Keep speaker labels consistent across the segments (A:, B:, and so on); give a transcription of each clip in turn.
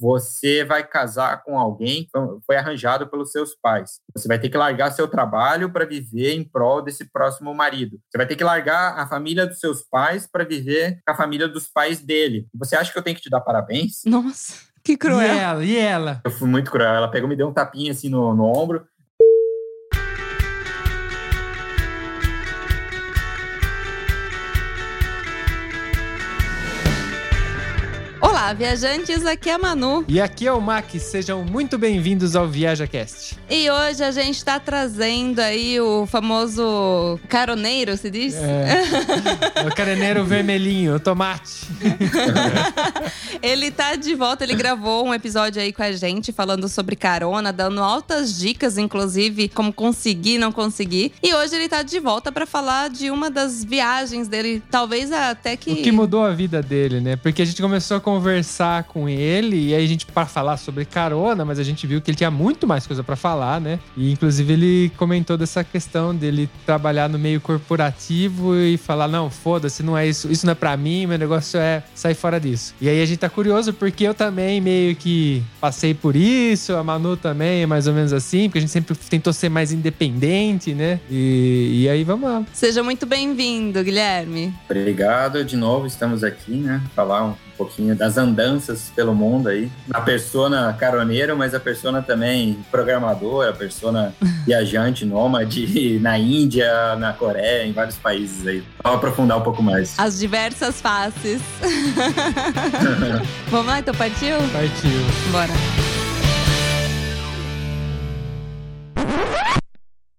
A: você vai casar com alguém que foi arranjado pelos seus pais. Você vai ter que largar seu trabalho para viver em prol desse próximo marido. Você vai ter que largar a família dos seus pais para viver com a família dos pais dele. Você acha que eu tenho que te dar parabéns?
B: Nossa. Que cruel.
C: E ela? E ela?
A: Eu fui muito cruel. Ela pegou, me deu um tapinha assim no, no ombro.
B: Olá, viajantes, aqui é a Manu.
C: E aqui é o Mac, sejam muito bem-vindos ao ViajaCast.
B: E hoje a gente tá trazendo aí o famoso caroneiro, se diz?
C: É, é o caroneiro vermelhinho, o tomate.
B: ele tá de volta, ele gravou um episódio aí com a gente falando sobre carona, dando altas dicas, inclusive, como conseguir, não conseguir. E hoje ele tá de volta para falar de uma das viagens dele, talvez até que.
C: O que mudou a vida dele, né? Porque a gente começou a conversar conversar com ele e aí a gente para falar sobre carona, mas a gente viu que ele tinha muito mais coisa para falar, né? E inclusive ele comentou dessa questão dele trabalhar no meio corporativo e falar não, foda-se, não é isso, isso não é para mim, meu negócio é sair fora disso. E aí a gente tá curioso porque eu também meio que passei por isso, a Manu também é mais ou menos assim, porque a gente sempre tentou ser mais independente, né? E, e aí vamos lá.
B: Seja muito bem-vindo, Guilherme.
A: Obrigado de novo, estamos aqui, né? Falar um pouquinho das andanças pelo mundo aí. A persona caroneiro, mas a persona também programadora, a persona viajante, nômade na Índia, na Coreia, em vários países aí. Vamos aprofundar um pouco mais.
B: As diversas faces. Vamos lá, então partiu?
C: Partiu.
B: Bora.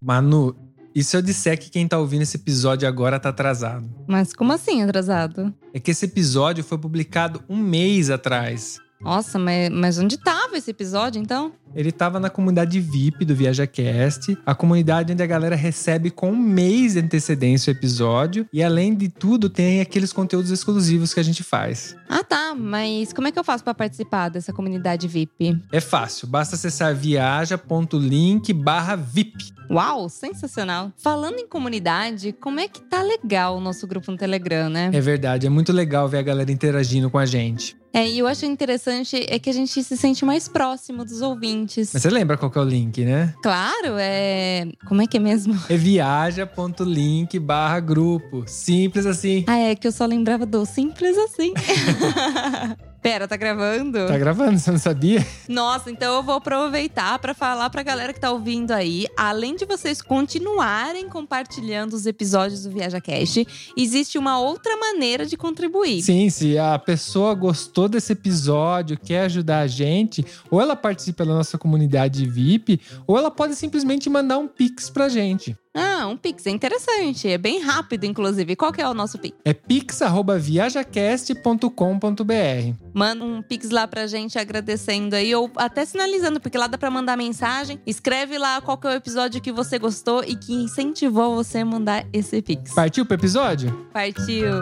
C: Manu, e se eu disser que quem tá ouvindo esse episódio agora tá atrasado?
B: Mas como assim atrasado?
C: É que esse episódio foi publicado um mês atrás.
B: Nossa, mas, mas onde tava esse episódio então?
C: Ele tava na comunidade VIP do ViajaCast, a comunidade onde a galera recebe com um mês de antecedência o episódio e além de tudo tem aqueles conteúdos exclusivos que a gente faz.
B: Ah tá, mas como é que eu faço para participar dessa comunidade VIP?
C: É fácil, basta acessar viaja.link/vip.
B: Uau, sensacional. Falando em comunidade, como é que tá legal o nosso grupo no Telegram, né?
C: É verdade, é muito legal ver a galera interagindo com a gente.
B: É, e eu acho interessante é que a gente se sente mais próximo dos ouvintes.
C: Mas você lembra qual que é o link, né?
B: Claro, é. Como é que é mesmo?
C: É viaja.link barra grupo. Simples assim.
B: Ah, é que eu só lembrava do simples assim. Pera, tá gravando?
C: Tá gravando, você não sabia?
B: Nossa, então eu vou aproveitar para falar pra galera que tá ouvindo aí, além de vocês continuarem compartilhando os episódios do Viaja Cash, existe uma outra maneira de contribuir.
C: Sim, se a pessoa gostou desse episódio, quer ajudar a gente, ou ela participa da nossa comunidade VIP, ou ela pode simplesmente mandar um pix pra gente.
B: Ah, um Pix é interessante. É bem rápido, inclusive. Qual que é o nosso Pix?
C: É pix.viajacast.com.br.
B: Manda um Pix lá pra gente agradecendo aí, ou até sinalizando, porque lá dá pra mandar mensagem. Escreve lá qual que é o episódio que você gostou e que incentivou você a mandar esse Pix.
C: Partiu pro episódio?
B: Partiu.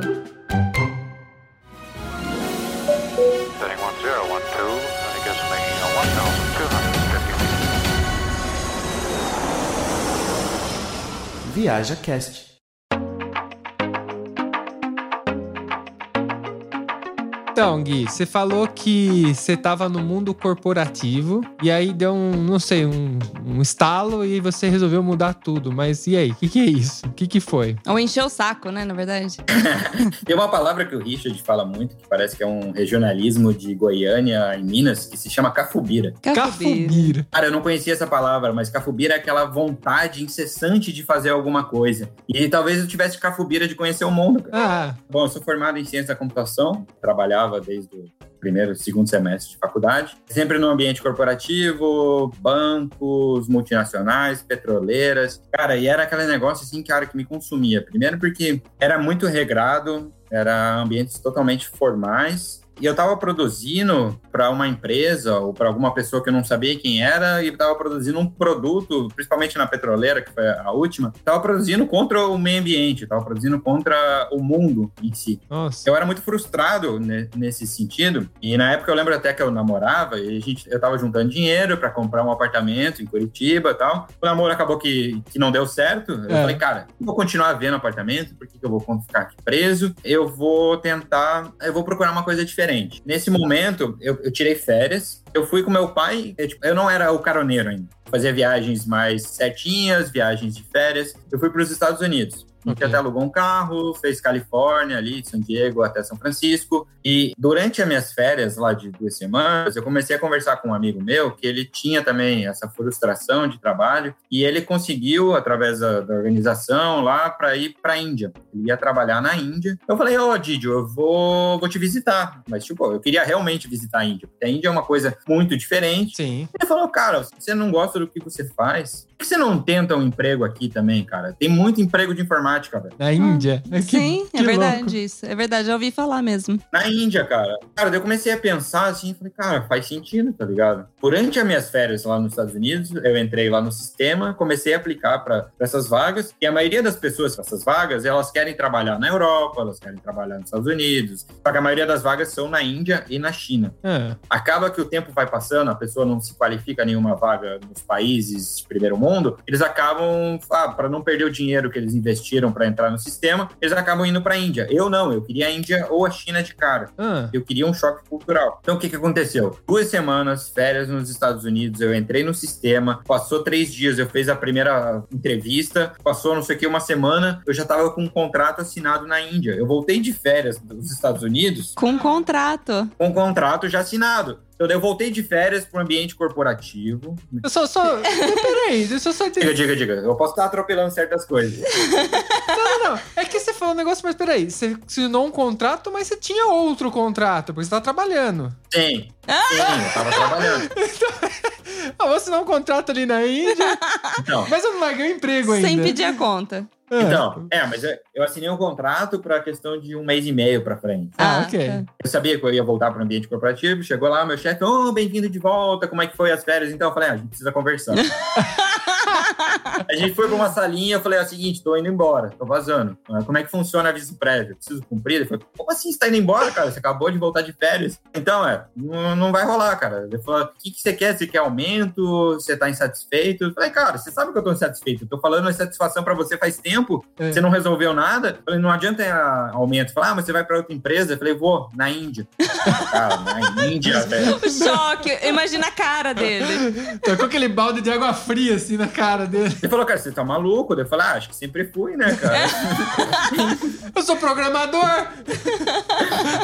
D: Setting 1012, I
E: Viaja
C: Então, Gui, você falou que você tava no mundo corporativo e aí deu um, não sei, um, um estalo e você resolveu mudar tudo. Mas e aí? O que, que é isso? O que, que foi?
B: Ou encheu o saco, né, na verdade.
A: Tem uma palavra que o Richard fala muito, que parece que é um regionalismo de Goiânia em Minas, que se chama cafubira.
C: Cafubira.
A: Cara, eu não conhecia essa palavra, mas cafubira é aquela vontade incessante de fazer alguma coisa. E talvez eu tivesse cafubira de conhecer o mundo. cara.
C: Ah,
A: Bom, eu sou formado em ciência da computação, trabalhava desde o primeiro, segundo semestre de faculdade, sempre no ambiente corporativo, bancos, multinacionais, petroleiras. Cara, e era aquele negócio assim, cara, que me consumia. Primeiro porque era muito regrado, era ambientes totalmente formais. E eu estava produzindo para uma empresa ou para alguma pessoa que eu não sabia quem era e estava produzindo um produto, principalmente na petroleira, que foi a última, estava produzindo contra o meio ambiente, estava produzindo contra o mundo em si.
C: nossa.
A: Eu era muito frustrado ne- nesse sentido. E na época eu lembro até que eu namorava e a gente, eu tava juntando dinheiro para comprar um apartamento em Curitiba e tal. O namoro acabou que, que não deu certo. Eu
C: É.
A: falei, cara, eu vou continuar vendo apartamento, por que, que eu vou ficar aqui preso? Eu vou tentar, eu vou procurar uma coisa diferente. Diferente. Nesse momento, eu, eu tirei férias, eu fui com meu pai, eu, tipo, eu não era o caroneiro ainda. Fazia viagens mais certinhas, viagens de férias. Eu fui para os Estados Unidos. Gente
C: Ok.
A: até alugou um carro, fez Califórnia ali, de San Diego até São Francisco. E durante as minhas férias lá de duas semanas, eu comecei a conversar com um amigo meu que ele tinha também essa frustração de trabalho e ele conseguiu, através da, da organização lá, para ir para a Índia. Ele ia trabalhar na Índia. Eu falei, ô Didio, eu vou, vou te visitar. Mas, tipo, eu queria realmente visitar a Índia, porque a Índia é uma coisa muito diferente.
C: Sim.
A: Ele falou, cara, se você não gosta do que você faz, que você não tenta um emprego aqui também, cara? Tem muito emprego de informática, velho.
C: Na Índia. Que-
B: Sim,
C: que
B: é verdade
C: louco.
B: isso. É verdade, já ouvi falar mesmo.
A: Na Índia, cara. Cara, daí eu comecei a pensar assim, falei, cara, faz sentido, tá ligado? Durante as minhas férias lá nos Estados Unidos, eu entrei lá no sistema, comecei a aplicar para essas vagas, e a maioria das pessoas para essas vagas, elas querem trabalhar na Europa, elas querem trabalhar nos Estados Unidos, só que a maioria das vagas são na Índia e na China.
C: Ah,
A: acaba que o tempo vai passando, a pessoa não se qualifica a nenhuma vaga nos países de primeiro mundo, eles acabam, ah, para não perder o dinheiro que eles investiram para entrar no sistema, eles acabam indo para a Índia. Eu não, eu queria a Índia ou a China de cara.
C: ah.
A: Eu queria um choque cultural. Então, o que, que aconteceu? Duas semanas, férias nos Estados Unidos, eu entrei no sistema, passou três dias, eu fiz a primeira entrevista, passou não sei o que, uma semana, eu já estava com um contrato assinado na Índia. Eu voltei de férias dos Estados Unidos
B: Com um contrato.
A: com um contrato já assinado. Então, daí eu voltei de férias para o ambiente corporativo.
C: Eu só, só. Peraí, deixa eu só entender.
A: Diga, diga, diga. Eu posso estar atropelando certas coisas.
C: Não, não, não. É que você falou um negócio, mas peraí. Você assinou um contrato, mas você tinha outro contrato, porque você tá trabalhando.
A: Sim. Sim, eu tava trabalhando.
C: Ah, vou assinar um contrato ali na Índia,
A: Então,
C: mas eu não larguei o emprego ainda.
B: Sem pedir a conta.
C: Ah,
A: então é, mas eu, eu assinei um contrato para questão de um mês e meio para frente.
C: Ah, ok.
B: tá.
A: Eu sabia que eu ia voltar para o ambiente corporativo. Chegou lá, meu chefe, oh, bem-vindo de volta, como é que foi as férias? Então eu falei, ah, a gente precisa conversar. a gente foi para uma salinha, eu falei, é o seguinte, tô indo embora, tô vazando. Ah, Como é que funciona aviso prévio? Preciso cumprir? Ele falou, como assim você tá indo embora, cara? Você acabou de voltar de férias. Então, é, não, vai rolar, cara. Ele falou, o que, que você quer? Você quer aumento? Você tá insatisfeito? Eu falei, cara, você sabe que eu tô insatisfeito. Eu tô falando insatisfação para você faz tempo,
C: É.
A: você não resolveu nada. Eu falei, não adianta ah, aumento. Falar, ah, mas você vai para outra empresa? Eu falei, vou, na Índia. cara, na Índia, velho.
B: Choque. Imagina a cara dele.
C: Tocou aquele balde de água fria assim na cara dele.
A: Ele falou, cara, você tá maluco? Eu falei, ah, acho que sempre fui, né, cara?
C: Eu sou programador!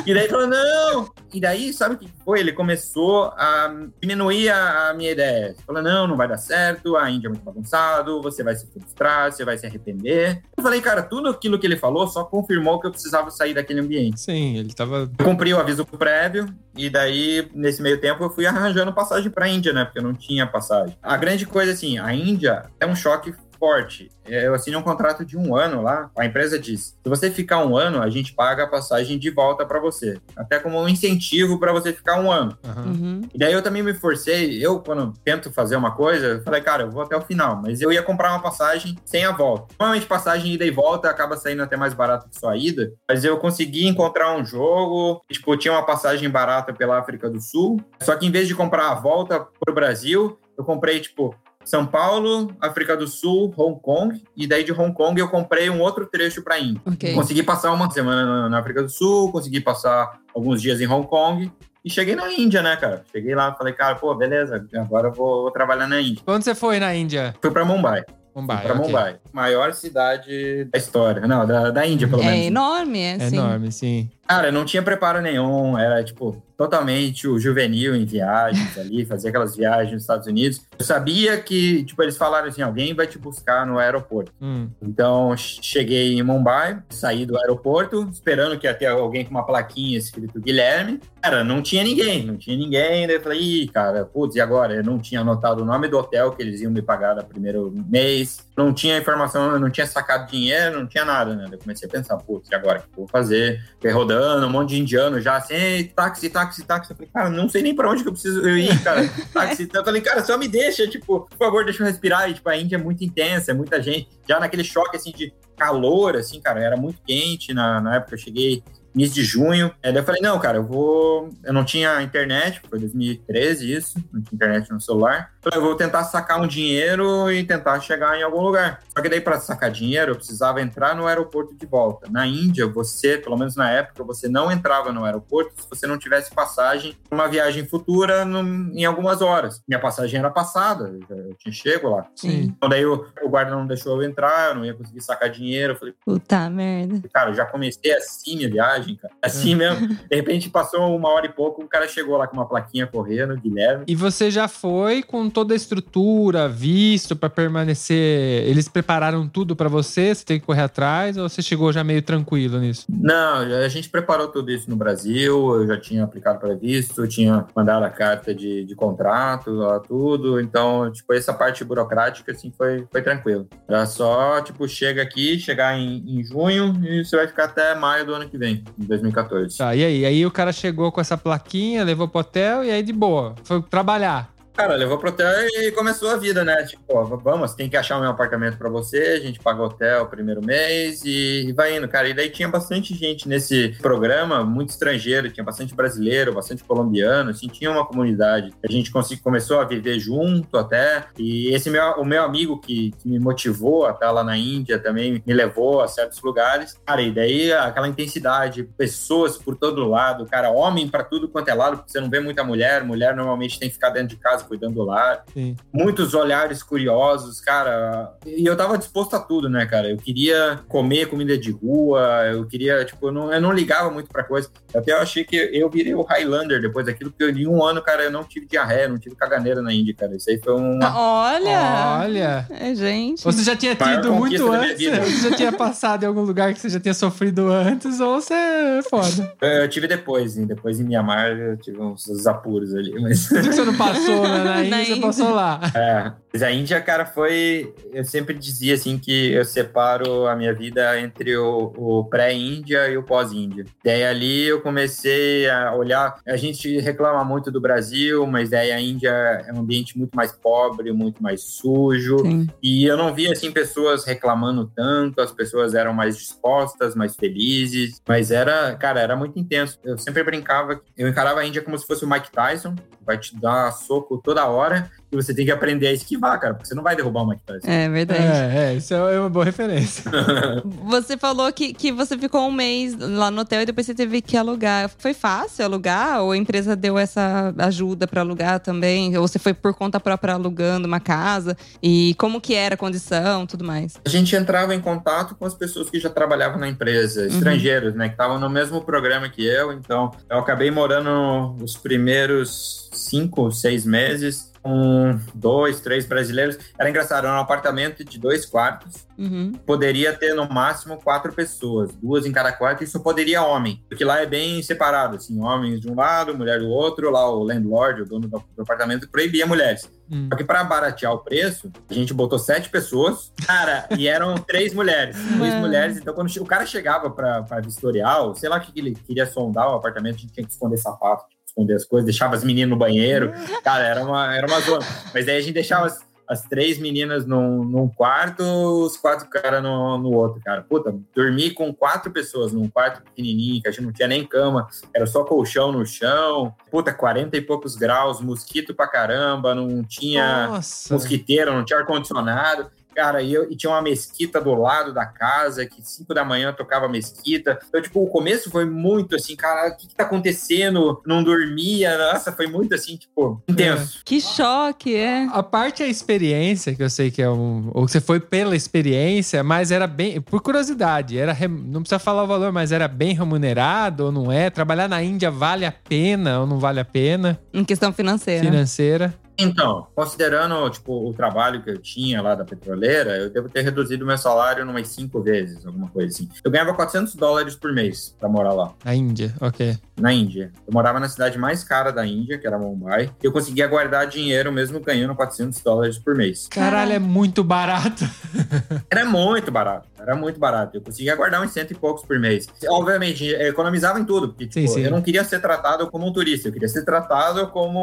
A: E daí ele falou, não. E daí, sabe o que foi? Ele começou a diminuir a, a minha ideia. Ele falou, não, não vai dar certo, a Índia é muito bagunçado, você vai se frustrar, você vai se arrepender. Eu falei, cara, tudo aquilo que ele falou só confirmou que eu precisava sair daquele ambiente.
C: Sim, ele tava.
A: Eu cumpri o aviso prévio e daí, nesse meio tempo, eu fui arranjando passagem pra Índia, né? Porque eu não tinha passagem. A grande coisa, assim, a Índia é um choque forte. Eu assinei um contrato de um ano lá. A empresa diz: se você ficar um ano, a gente paga a passagem de volta pra você. Até como um incentivo pra você ficar um ano.
B: Uhum.
A: E daí eu também me forcei. Eu, quando tento fazer uma coisa, eu falei, cara, eu vou até o final. Mas eu ia comprar uma passagem sem a volta. Normalmente, passagem ida e volta acaba saindo até mais barato que só a ida. Mas eu consegui encontrar um jogo. Tipo, tinha uma passagem barata pela África do Sul. Só que em vez de comprar a volta pro Brasil, eu comprei, tipo, São Paulo, África do Sul, Hong Kong. E daí de Hong Kong eu comprei um outro trecho pra Índia.
B: Ok.
A: Consegui passar uma semana na- África do Sul, consegui passar alguns dias em Hong Kong e cheguei na Índia, né, cara? Cheguei lá, falei, cara, pô, beleza, agora eu vou, vou trabalhar na Índia.
C: Onde você foi na Índia?
A: Fui pra Mumbai.
C: Mumbai.
A: Fui pra
C: ok.
A: Mumbai. Maior cidade da história. Não, da, da Índia, pelo
B: É
A: menos.
B: enorme, é
C: É
B: assim.
C: enorme, sim.
A: Cara, não tinha preparo nenhum, era tipo totalmente o juvenil em viagens ali, fazer aquelas viagens nos Estados Unidos. Eu sabia que, tipo, eles falaram assim: alguém vai te buscar no aeroporto.
C: Hum.
A: Então, ch- cheguei em Mumbai, saí do aeroporto, esperando que ia ter alguém com uma plaquinha escrito Guilherme. Cara, não tinha ninguém, não tinha ninguém. Daí eu falei, Ih, cara, putz, e agora? Eu não tinha anotado o nome do hotel que eles iam me pagar no primeiro mês. Não tinha informação, eu não tinha sacado dinheiro, não tinha nada, né? Daí eu comecei a pensar, putz, e agora? O que eu vou fazer? Fiquei rodando, um monte de indiano já, assim, "Ei, táxi, táxi, táxi. Eu falei, cara, não sei nem pra onde que eu preciso ir, cara. Táxi. Eu falei, cara, só me deixa, tipo, por favor, deixa eu respirar. E, tipo, a Índia é muito intensa, é muita gente. Já naquele choque, assim, de calor, assim, cara, era muito quente na, na época que eu cheguei. início de junho. Aí daí eu falei, não, cara, eu vou. Eu não tinha internet, foi 2013 isso, não tinha internet no celular. Eu falei, eu vou tentar sacar um dinheiro e tentar chegar em algum lugar. Só que daí, para sacar dinheiro, eu precisava entrar no aeroporto de volta. Na Índia, você, pelo menos na época, você não entrava no aeroporto se você não tivesse passagem para uma viagem futura no- em algumas horas. Minha passagem era passada, eu tinha chego lá.
C: Sim.
A: Então daí o, o guarda não deixou eu entrar, eu não ia conseguir sacar dinheiro. Eu falei,
B: Puta merda.
A: cara, eu já comecei assim minha viagem, cara. Assim mesmo. De repente passou uma hora e pouco, um cara chegou lá com uma plaquinha correndo, Guilherme.
C: E você já foi com toda a estrutura, visto pra permanecer. Eles prepararam tudo pra você, você tem que correr atrás, ou você chegou já meio tranquilo nisso?
A: Não, a gente preparou tudo isso no Brasil, eu já tinha aplicado para visto, tinha mandado a carta de, de contrato, lá, tudo. Então, tipo, essa parte burocrática, assim, foi, foi tranquilo. Era só, tipo, chega aqui, chegar em, em junho e você vai ficar até maio do ano que vem, de 2014.
C: Tá, e aí? Aí o cara chegou com essa plaquinha, levou pro hotel e aí de boa. Foi trabalhar.
A: Cara, levou pro hotel e começou a vida, né? Tipo, ó, vamos, tem que achar um apartamento pra você, a gente paga o hotel o primeiro mês e, e vai indo, cara. E daí tinha bastante gente nesse programa, muito estrangeiro, tinha bastante brasileiro, bastante colombiano, assim, tinha uma comunidade. A gente começou a viver junto até. E esse meu, o meu amigo que, que me motivou a estar lá na Índia também me levou a certos lugares. Cara, e daí aquela intensidade, pessoas por todo lado, cara, homem pra tudo quanto é lado, porque você não vê muita mulher, mulher normalmente tem que ficar dentro de casa cuidando do lar.
C: Sim.
A: Muitos olhares curiosos, cara. E eu tava disposto a tudo, né, cara? Eu queria comer comida de rua, eu queria, tipo, eu não, eu não ligava muito pra coisa. Até eu achei que eu virei o Highlander depois daquilo, porque em um ano, cara, eu não tive diarreia, não tive caganeira na Índia, cara. Isso aí foi uma.
B: Olha!
C: Olha!
B: É, gente.
C: Você já tinha tido muito antes, você já tinha passado em algum lugar que você já tinha sofrido antes, ou você é foda.
A: Eu tive depois, hein? Depois em Mianmar eu tive uns, apuros ali, mas.
C: Por que você não passou né, na Índia,
B: Na
C: você passou lá.
A: É, mas a Índia, cara, foi. Eu sempre dizia assim que eu separo a minha vida entre o, o pré-Índia e o pós-Índia. Daí ali eu comecei a olhar. A gente reclama muito do Brasil, mas daí a Índia é um ambiente muito mais pobre, muito mais sujo.
B: Sim.
A: E eu não via assim pessoas reclamando tanto, as pessoas eram mais dispostas, mais felizes, mas era, cara, era muito intenso. Eu sempre brincava, eu encarava a Índia como se fosse o Mike Tyson, vai te dar soco toda hora e você tem que aprender a esquivar, cara, porque você não vai derrubar o Mike Tyson.
B: É verdade.
C: É, é, isso é uma boa referência.
B: Você falou que, que você ficou um mês lá no hotel e depois você teve que alugar. Foi fácil alugar? Ou a empresa deu essa ajuda pra alugar também? Ou você foi por conta própria alugando uma casa? E como que era a condição, tudo mais?
A: A gente entrava em contato com as pessoas que já trabalhavam na empresa, estrangeiros, né, que estavam no mesmo programa que eu, então eu acabei morando os primeiros cinco, seis meses com dois, três brasileiros. Era engraçado, era um apartamento de dois quartos,
B: Uhum.
A: poderia ter no máximo quatro pessoas, duas em cada quarto, e só poderia homem, porque lá é bem separado, assim, homens de um lado, mulher do outro, lá o landlord, o dono do apartamento, proibia mulheres.
C: Hum.
A: Só que para baratear o preço, a gente botou sete pessoas, cara, e eram três mulheres. Três mulheres, então quando o cara chegava pra vistorial, sei lá o que ele queria sondar o apartamento, a gente tinha que esconder sapato, esconder as coisas, deixava as meninas no banheiro, cara, era uma, era uma zona. Mas daí a gente deixava as, as três meninas num, num quarto, os quatro caras no, no outro, cara. Puta, dormi com quatro pessoas num quarto pequenininho, que a gente não tinha nem cama, era só colchão no chão. Puta, 40 e poucos graus, mosquito pra caramba, não tinha
C: Nossa.
A: mosquiteiro, não tinha ar-condicionado. Cara, e, eu, e tinha uma mesquita do lado da casa, que 5 da manhã tocava mesquita. Então, tipo, o começo foi muito assim, cara, o que, que tá acontecendo? Não dormia, nossa, foi muito assim, tipo, intenso.
B: Que choque, é.
C: A parte é a experiência, que eu sei que é um. Ou você foi pela experiência, mas era bem. Por curiosidade, era não precisa falar o valor, mas era bem remunerado ou não é? Trabalhar na Índia vale a pena ou não vale a pena?
B: Em questão financeira.
C: Financeira.
A: Então, considerando, tipo, o trabalho que eu tinha lá da petroleira, eu devo ter reduzido meu salário umas cinco vezes, alguma coisa assim. Eu ganhava 400 dólares por mês pra morar lá.
C: A Índia, ok.
A: Na Índia. Eu morava na cidade mais cara da Índia, que era Mumbai. E eu conseguia guardar dinheiro mesmo ganhando 400 dólares por mês.
C: Caralho, é muito barato.
A: Era muito barato, era muito barato. Eu conseguia guardar uns cento e poucos por mês. Obviamente, eu economizava em tudo, porque tipo,
C: Sim, sim.
A: eu não queria ser tratado como um turista, eu queria ser tratado como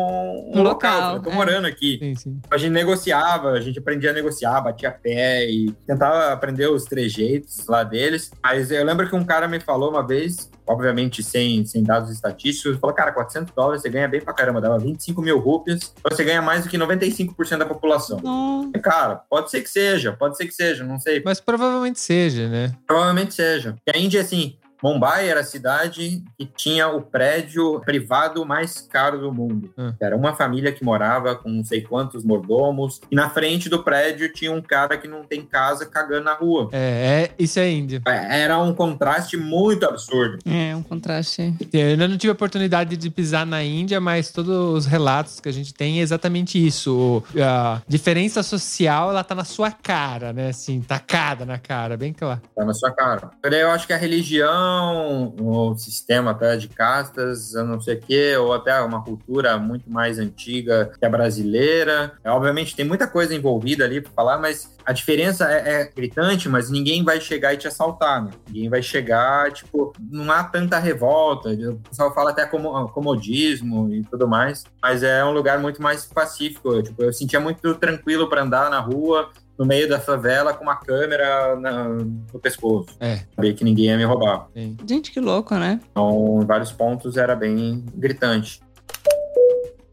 A: um local.
B: local,
A: Eu tô
B: é.
A: morando aqui.
C: Sim, sim.
A: A gente negociava, a gente aprendia a negociar, batia pé e tentava aprender os trejeitos lá deles. Mas eu lembro que um cara me falou uma vez, obviamente sem, sem dados estatísticos, ele falou, cara, 400 dólares você ganha bem pra caramba, dava 25 mil rupias, então você ganha mais do que 95% da população. E, Cara, pode ser que seja, pode ser que seja, não sei.
C: Mas provavelmente seja, né?
A: Provavelmente seja. E a Índia, assim, Mumbai era a cidade que tinha o prédio privado mais caro do mundo.
C: Hum.
A: Era uma família que morava com não sei quantos mordomos. E na frente do prédio tinha um cara que não tem casa cagando na rua.
C: É, é isso é Índia.
A: É, Era um contraste muito absurdo.
B: É, um contraste.
C: Eu ainda não tive a oportunidade de pisar na Índia, mas todos os relatos que a gente tem é exatamente isso. A diferença social, ela tá na sua cara, né? Assim, tacada na cara, bem claro.
A: Tá na sua cara. Eu acho que a religião, o sistema até de castas, não sei o quê, ou até uma cultura muito mais antiga que a brasileira. É, obviamente tem muita coisa envolvida ali para falar, mas a diferença é, é gritante, mas ninguém vai chegar e te assaltar, né? Ninguém vai chegar, tipo, não há tanta revolta. O pessoal fala até como comodismo e tudo mais, mas é um lugar muito mais pacífico. Tipo, eu sentia muito tranquilo para andar na rua, no meio da favela com uma câmera na- no pescoço.
C: É.
A: Sabia que ninguém ia me roubar.
C: Sim.
B: Gente, que louco, né?
A: Então, em vários pontos era bem gritante.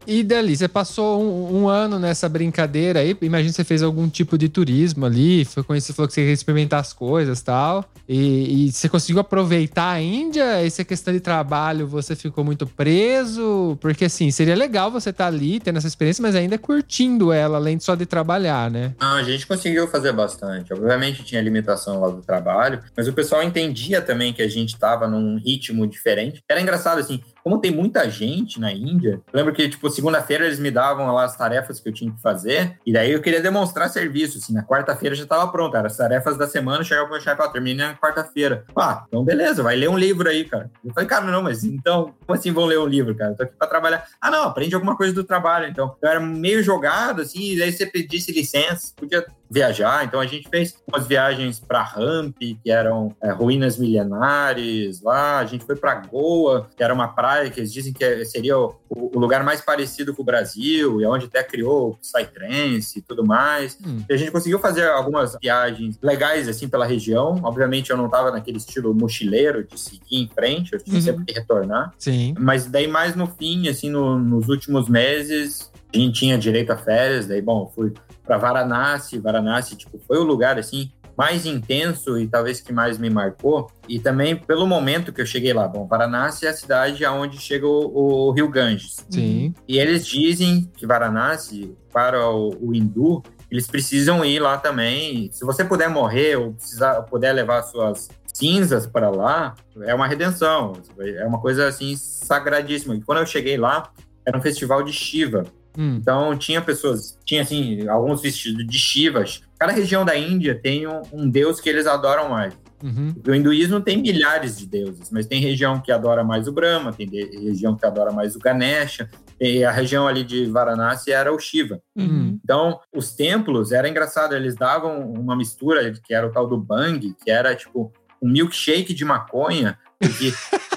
C: E dali, você passou um, um ano nessa brincadeira aí. Imagina que você fez algum tipo de turismo ali, foi conhecer, falou que você queria experimentar as coisas tal. E, e você conseguiu aproveitar a Índia? Essa questão de trabalho, você ficou muito preso? Porque assim, seria legal você estar ali, tendo essa experiência, mas ainda curtindo ela, além só de trabalhar, né?
A: Não, a gente conseguiu fazer bastante. Obviamente tinha limitação lá do trabalho, mas o pessoal entendia também que a gente estava num ritmo diferente. Era engraçado, assim, como tem muita gente na Índia, lembro que, tipo, segunda-feira eles me davam lá as tarefas que eu tinha que fazer, e daí eu queria demonstrar serviço, assim, na quarta-feira já estava pronto, as tarefas da semana, chegava pro meu chefe, ó, terminei na quarta-feira. Ah, então beleza, vai ler um livro aí, cara. Eu falei, cara, não, mas então, como assim vão ler um livro, cara? Eu tô aqui pra trabalhar. Ah, não, aprende alguma coisa do trabalho, então. Eu era meio jogado, assim, e daí você pedisse licença, podia viajar, então a gente fez umas viagens para Hampi, que eram é, ruínas milenares lá, a gente foi para Goa, que era uma praia que eles dizem que é- seria o, o lugar mais parecido com o Brasil, e é onde até criou o Psytrance e tudo mais.
C: Hum.
A: E a gente conseguiu fazer algumas viagens legais, assim, pela região. Obviamente eu não estava naquele estilo mochileiro de seguir em frente, eu tinha
C: Uhum.
A: sempre que retornar.
C: Sim.
A: Mas daí mais no fim, assim, no- nos últimos meses, a gente tinha direito a férias, daí, bom, fui para Varanasi, Varanasi, tipo, foi o lugar, assim, mais intenso e talvez que mais me marcou, e também pelo momento que eu cheguei lá. Bom, Varanasi é a cidade aonde chega o, o rio Ganges.
C: Sim.
A: E eles dizem que Varanasi, para o, o hindu, eles precisam ir lá também. Se você puder morrer ou precisar, puder levar suas cinzas para lá, é uma redenção. É uma coisa assim sagradíssima. E quando eu cheguei lá, era um festival de Shiva.
C: Hum.
A: Então tinha pessoas, tinha assim, alguns vestidos de Shivas. Cada região da Índia tem um, um deus que eles adoram mais.
C: Uhum.
A: O hinduísmo tem milhares de deuses, mas tem região que adora mais o Brahma, tem região que adora mais o Ganesha, e a região ali de Varanasi era o Shiva.
B: Uhum.
A: Então, os templos, era engraçado, eles davam uma mistura que era o tal do bang, que era tipo um milkshake de maconha, porque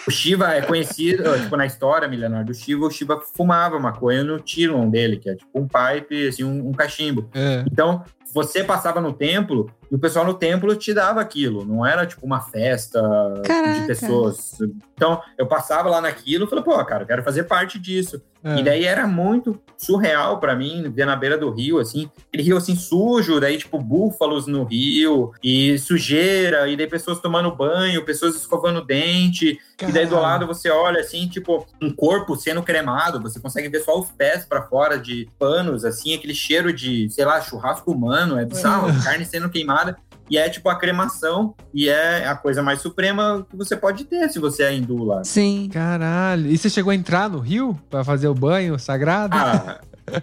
A: o Shiva é conhecido, tipo, na história milenar do Shiva, o Shiva fumava maconha no tilon dele, que é tipo um pipe, assim, um, um cachimbo.
C: É.
A: Então, você passava no templo e o pessoal no templo te dava aquilo. Não era tipo uma festa
B: Caraca.
A: de pessoas. Então, eu passava lá naquilo e falei, pô, cara, eu quero fazer parte disso.
C: É.
A: E daí era muito surreal pra mim ver na beira do rio, assim, aquele rio assim sujo, daí tipo búfalos no rio e sujeira, e daí pessoas tomando banho, pessoas escovando dente, e daí do lado você olha assim, tipo, um corpo sendo cremado, você consegue ver só os pés pra fora de panos, assim, aquele cheiro de, sei lá, churrasco humano, é bizarro, carne sendo queimada. E é tipo a cremação, e é a coisa mais suprema que você pode ter se você é hindu lá.
B: Sim.
C: Caralho. E você chegou a entrar no rio pra fazer o banho sagrado?
A: Ah,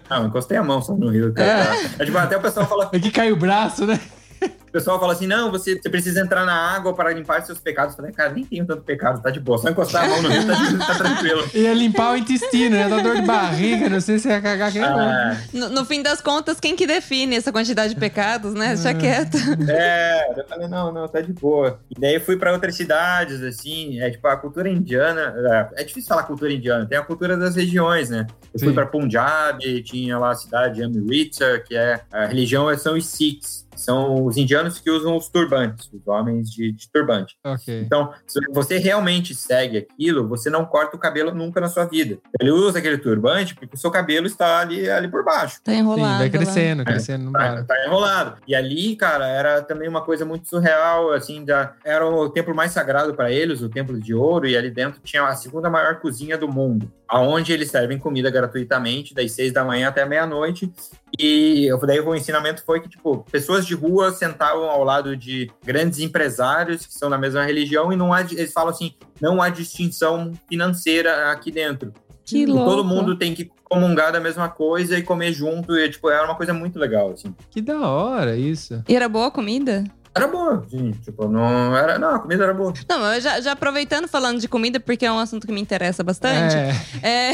A: não, encostei a mão só no rio. Cara. É, tipo, até o pessoal fala,
C: É que caiu o braço, né?
A: O pessoal fala assim: não, você, você precisa entrar na água para limpar seus pecados. Eu falei, cara, nem tenho tanto pecado, tá de boa. Só encostar a mão no rio, tá, tá tranquilo.
C: Ia limpar o intestino, ia dar dor de barriga, não sei se ia cagar quem não.
A: Ah,
B: No, no fim das contas, quem que define essa quantidade de pecados, né?
C: Ah.
B: Deixa quieto.
A: É, eu falei, não, não, tá de boa. E daí eu fui pra outras cidades, assim, é tipo, a cultura indiana, é, é difícil falar cultura indiana, tem a cultura das regiões, né? Eu fui
C: Sim.
A: pra Punjab, tinha lá a cidade de Amritsar, que é, a religião são os Sikhs, são os indianos que usam os turbantes, os homens de, de turbante.
C: Ok.
A: Então, se você realmente segue aquilo, você não corta o cabelo nunca na sua vida. Ele usa aquele turbante porque o seu cabelo está ali, ali por baixo.
B: Tá
C: Sim,
B: enrolado.
C: vai
B: lá.
C: crescendo, crescendo, não
A: Tá, tá enrolado. E ali, cara, era também uma coisa muito surreal, assim, da, era o templo mais sagrado para eles, o templo de ouro, e ali dentro tinha a segunda maior cozinha do mundo, aonde eles servem comida gratuitamente, das seis da manhã até meia-noite. E eu- daí o ensinamento foi que, tipo, pessoas de rua sentavam ao lado de grandes empresários que são da mesma religião e não há, eles falam assim, não há distinção financeira aqui dentro.
B: Que louco.
A: Todo mundo tem que comungar da mesma coisa e comer junto. E, tipo, era uma coisa muito legal, assim.
C: Que da hora isso.
B: E era boa a comida?
A: Era boa, sim. Tipo, não era... Não, a comida era boa.
B: Não, eu já, já aproveitando falando de comida, porque é um assunto que me interessa bastante.
C: É,
B: É,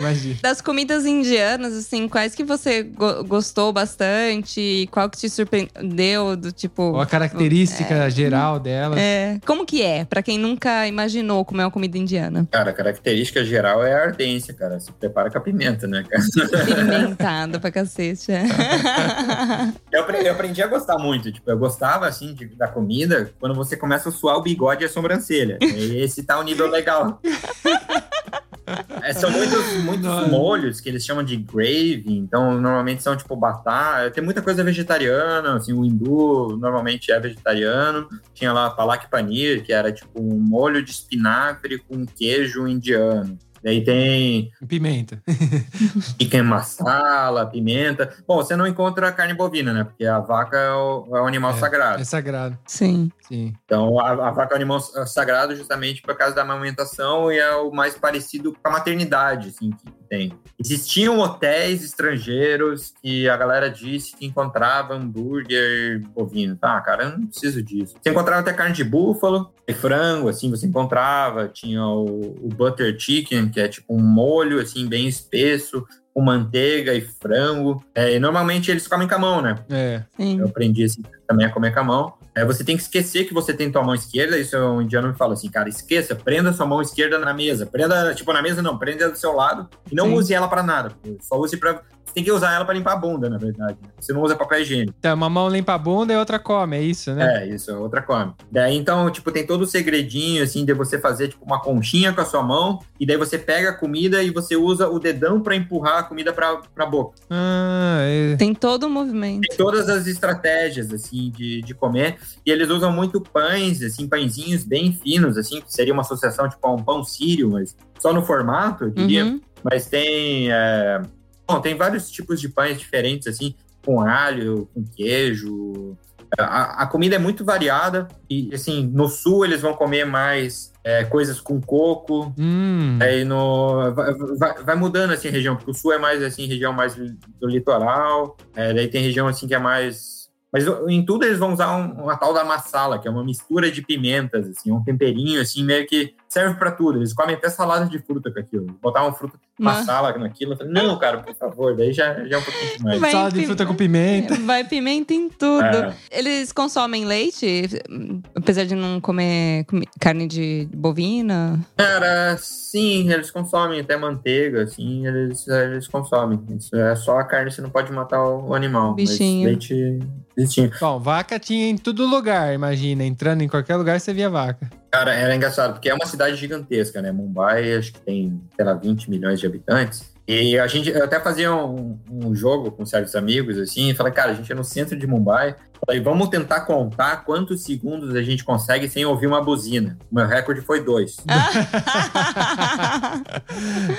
C: imagina.
B: das comidas indianas, assim, quais que você go- gostou bastante? Qual que te surpreendeu do tipo.
C: Ou a característica geral dela.
B: É, como que é? Pra quem nunca imaginou comer uma comida indiana.
A: Cara, a característica geral é a ardência, cara. Se prepara com a pimenta, né, cara?
B: Pimentada pra cacete. é.
A: Eu aprendi, eu aprendi a gostar muito. Tipo, eu gostava, assim, de- da comida quando você começa a suar o bigode e a sobrancelha. Esse tá o nível legal. É, são muitos, muitos molhos que eles chamam de gravy, então normalmente são tipo batata. Tem muita coisa vegetariana, assim, o hindu normalmente é vegetariano. Tinha lá palak paneer, que era tipo um molho de espinafre com queijo indiano. Daí tem
C: Pimenta.
A: chicken masala, pimenta. Bom, você não encontra carne bovina, né? Porque a vaca é o, é o animal
C: É.
A: sagrado.
C: É sagrado.
B: Sim.
C: Sim.
A: Então, a, a vaca é o animal sagrado justamente por causa da amamentação e é o mais parecido com a maternidade, assim, que tem. Existiam hotéis estrangeiros que a galera disse que encontrava hambúrguer bovino. Tá, cara, eu não preciso disso. Você encontrava até carne de búfalo e frango, assim, você encontrava. Tinha o, o butter chicken, que é tipo um molho, assim, bem espesso, com manteiga e frango. É, e normalmente eles comem com a mão, né?
C: É.
B: Sim.
A: Eu aprendi assim, também a comer com a mão. É, você tem que esquecer que você tem tua mão esquerda. Isso um indiano me fala assim, cara, esqueça, prenda sua mão esquerda na mesa. Prenda, tipo, na mesa não, prenda do seu lado e não
B: Sim.
A: use ela pra nada. Só use pra. Você tem que usar ela pra limpar a bunda, na verdade. Você não usa papel higiênico.
C: Então, uma mão limpa a bunda e outra come, é isso, né?
A: É, isso, outra come. Daí, então, tipo, tem todo o segredinho, assim, de você fazer, tipo, uma conchinha com a sua mão, e daí você pega a comida e você usa o dedão pra empurrar a comida pra, pra boca.
C: Ah, é.
B: Tem todo o movimento.
A: tem todas as estratégias, assim, de, de comer. E eles usam muito pães, assim, pãezinhos bem finos, assim, que seria uma associação, tipo, a um pão sírio, mas só no formato, eu diria.
B: Uhum.
A: Mas tem... é, Bom, tem vários tipos de pães diferentes, assim, com alho, com queijo. A, a comida é muito variada. E, assim, no sul eles vão comer mais é, coisas com coco.
C: Hum.
A: Aí no, vai, vai- mudando assim a região, porque o sul é mais assim, região mais do litoral, é, daí tem região assim que é mais. Mas em tudo eles vão usar um, uma tal da massala, que é uma mistura de pimentas, assim, um temperinho, assim, meio que serve pra tudo. Eles comem até salada de fruta com aquilo. Botar uma fruta,
B: Mas-
A: massala naquilo. falei, não, cara, por favor, daí já, já é um pouquinho demais.
B: Vai
C: Salada de fruta com pimenta.
B: Vai pimenta em tudo.
A: É.
B: Eles consomem leite, apesar de não comer carne de bovina?
A: Cara, sim, eles consomem até manteiga, assim, eles, eles consomem. Isso é só a carne, você não pode matar o, o animal.
B: Bichinho.
A: Mas leite, bichinho.
C: Bom, vaca tinha em todo lugar, imagina. Entrando em qualquer lugar, você via vaca.
A: Cara, era engraçado, porque é uma cidade gigantesca, né? Mumbai, acho que tem, sei lá, 20 milhões de habitantes. E a gente eu até fazia um, um jogo com certos amigos, assim, e falei, cara, a gente é no centro de Mumbai. Falei, vamos tentar contar quantos segundos a gente consegue sem ouvir uma buzina. O meu recorde foi dois.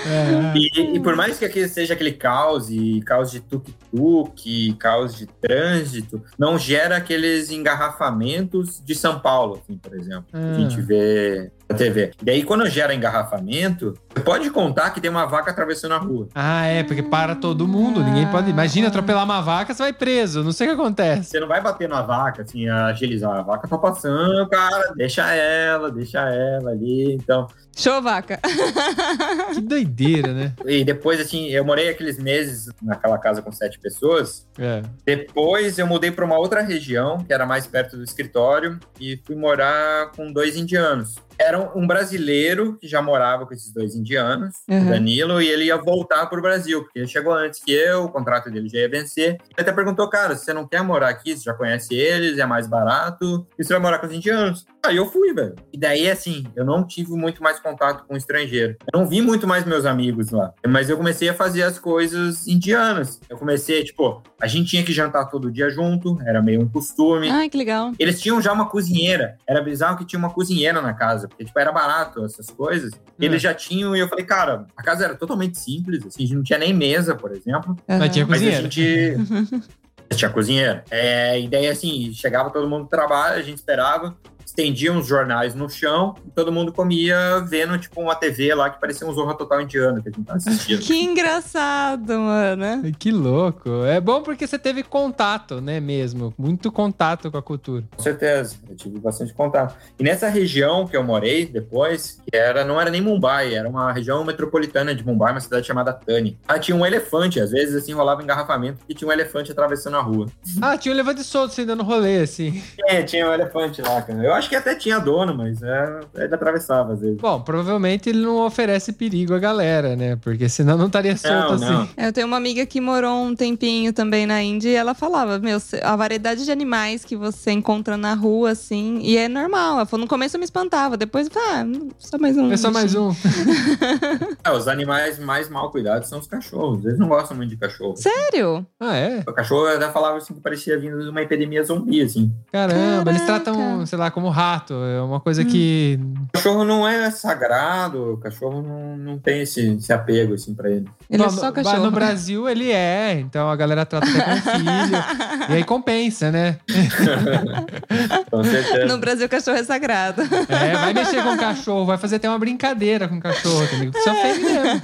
C: É.
A: E, e por mais que aqui seja aquele caos, e caos de tuk-tuk, caos de trânsito, não gera aqueles engarrafamentos de São Paulo, assim, por exemplo. A
C: Ah.
A: gente vê da TV. Daí, quando gera engarrafamento, você pode contar que tem uma vaca atravessando a rua.
C: Ah, é, porque para todo mundo. Ninguém pode. Imagina atropelar uma vaca, você vai preso. Não sei o que acontece.
A: Você não vai bater na vaca, assim, agilizar. A vaca tá passando, cara, deixa ela, deixa ela ali. Então,
B: Show, vaca.
C: Que doideira, né?
A: e depois, assim, eu morei aqueles meses naquela casa com sete pessoas.
C: É.
A: Depois eu mudei para uma outra região, que era mais perto do escritório, e fui morar com dois indianos. Era um- brasileiro que já morava com esses dois indianos,
B: Uhum.
A: o Danilo, e ele ia voltar para o Brasil, porque ele chegou antes que eu, o contrato dele já ia vencer. Ele até perguntou, cara, você não quer morar aqui? Você já conhece eles, é mais barato, e você vai morar com os indianos. Aí eu fui, velho. E daí, assim, eu não tive muito mais contato com o estrangeiro. Eu não vi muito mais meus amigos lá. Mas eu comecei a fazer as coisas indianas. Eu comecei, tipo, a gente tinha que jantar todo dia junto, era meio um costume.
B: Ai, que legal.
A: Eles tinham já uma cozinheira. Era bizarro que tinha uma cozinheira na casa, porque tipo, era barato essas coisas. Eles já tinham, e eu falei, cara, a casa era totalmente simples, assim, a gente não tinha nem mesa, por exemplo.
C: Mas tinha
A: Mas a
C: cozinheiro.
A: gente. tinha cozinheira. É, e daí, assim, chegava todo mundo do trabalho, a gente esperava, estendia uns jornais no chão, e todo mundo comia vendo, tipo, uma TV lá que parecia um Zorra Total indiano que a gente tava assistindo.
B: Que engraçado, mano.
C: Que louco. É bom porque você teve contato, né, mesmo? Muito contato com a cultura.
A: Com certeza, eu tive bastante contato. E nessa região que eu morei depois, que era, não era nem Mumbai, era uma região metropolitana de Mumbai, uma cidade chamada Thane. Lá tinha um elefante, às vezes assim rolava engarrafamento porque tinha um elefante atravessando a rua.
C: Ah, tinha um elefante solto assim, dando rolê, assim.
A: É, tinha um elefante lá, cara. Eu acho que até tinha dono, mas é, ele atravessava às vezes.
C: Bom, provavelmente ele não oferece perigo à galera, né? Porque senão não estaria solto
A: Não, não.
C: assim.
B: Eu tenho uma amiga que morou um tempinho também na Índia e ela falava, meu, a variedade de animais que você encontra na rua, assim, e é normal. Ela falou, no começo eu me espantava, depois eu falei, ah, só mais um.
C: É só mais
B: bichinho."
C: um.
A: É, os animais mais mal cuidados são os cachorros. Eles não gostam muito de cachorro.
B: Sério?
C: Ah, é?
A: O cachorro até falava assim que parecia vindo de uma epidemia zumbi, assim.
C: Caramba, eles
B: Caraca.
C: tratam, sei lá, como rato. É uma coisa
B: Hum.
C: que.
A: O cachorro não é sagrado, o cachorro não, não tem esse, esse apego, assim, pra ele.
B: Ele
C: Bom,
B: é só
C: no-
B: cachorro.
C: No Brasil ele é, então a galera trata até como filho. e aí compensa, né?
A: Com certeza.
B: No Brasil, cachorro é sagrado.
C: É, vai mexer com o cachorro, vai fazer até uma brincadeira com o cachorro, tá ligado? Isso ofende mesmo.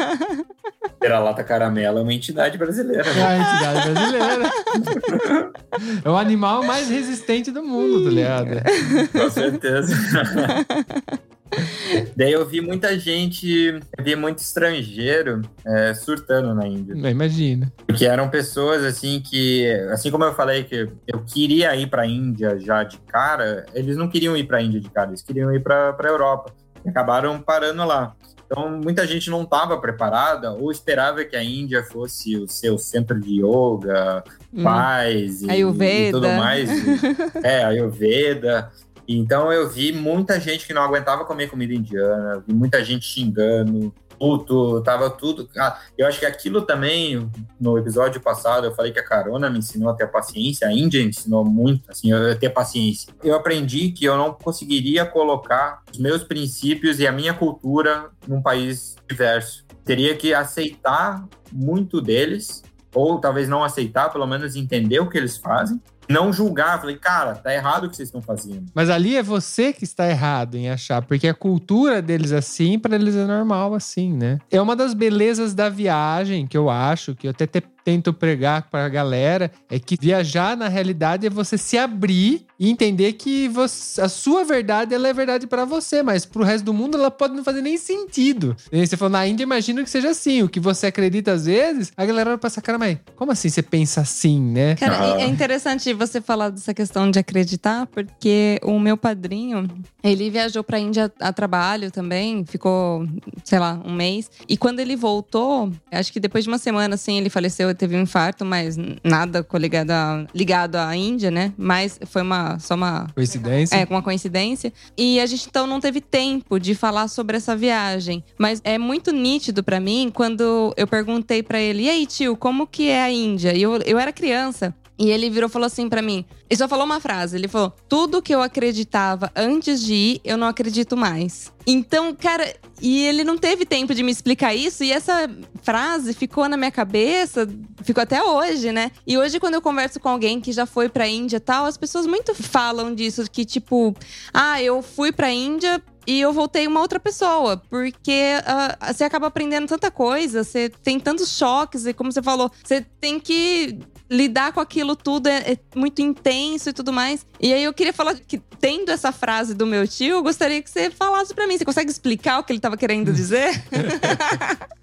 A: Vira-lata caramelo é uma entidade brasileira,
C: É
A: né?
C: a entidade brasileira. É o animal mais resistente do mundo, tá ligado?
A: Com certeza. Daí eu vi muita gente, eu vi muito estrangeiro é, surtando na Índia.
C: Não, imagina.
A: Porque eram pessoas assim que, assim como eu falei que eu queria ir pra Índia já de cara, eles não queriam ir pra Índia de cara, eles queriam ir pra, pra Europa. E acabaram parando lá. Então, muita gente não estava preparada ou esperava que a Índia fosse o seu centro de yoga,
B: Hum.
A: paz e, e tudo mais. é, Ayurveda. Então eu vi muita gente que não aguentava comer comida indiana, vi muita gente xingando, puto, tava tudo. Ah, eu acho que aquilo também, no episódio passado, eu falei que a carona me ensinou a ter paciência, a Índia ensinou muito, assim, a ter paciência. Eu aprendi que eu não conseguiria colocar os meus princípios e a minha cultura num país diverso. Teria que aceitar muito deles, ou talvez não aceitar, pelo menos entender o que eles fazem, não julgar. Falei, cara, tá errado o que vocês estão fazendo.
C: Mas ali é você que está errado em achar, porque a cultura deles assim, pra eles é normal assim, né? É uma das belezas da viagem que eu acho, que eu até te- tento pregar pra galera, é que viajar na realidade é você se abrir e entender que você- a sua verdade ela é verdade pra você, mas pro resto do mundo ela pode não fazer nem sentido. E aí Você falou, na Índia, imagino que seja assim. O que você acredita às vezes, a galera essa cara, mas como assim você pensa assim, né?
B: Cara,
A: Aham.
B: é interessante você falar dessa questão de acreditar, porque o meu padrinho, ele viajou pra Índia a trabalho também, ficou, sei lá, um mês. E quando ele voltou, acho que depois de uma semana, assim, ele faleceu, teve um infarto, mas nada coligado a, ligado à Índia, né? Mas foi uma, só uma
C: Coincidência?
B: é, uma coincidência. E a gente então não teve tempo de falar sobre essa viagem. Mas é muito nítido pra mim quando eu perguntei pra ele: "E aí, tio, como que é a Índia?" E eu, eu era criança. E ele virou e falou assim pra mim. Ele só falou uma frase. Ele falou: Tudo que eu acreditava antes de ir, eu não acredito mais. Então, cara, e ele não teve tempo de me explicar isso. E essa frase ficou na minha cabeça, ficou até hoje, né? E hoje, quando eu converso com alguém que já foi pra Índia e tal, as pessoas muito falam disso, que tipo, ah, eu fui pra Índia e eu voltei uma outra pessoa, porque ah, você acaba aprendendo tanta coisa, você tem tantos choques, e como você falou, você tem que lidar com aquilo tudo, é, é muito intenso e tudo mais. E aí eu queria falar que, tendo essa frase do meu tio, eu gostaria que você falasse pra mim. Você consegue explicar o que ele tava querendo dizer?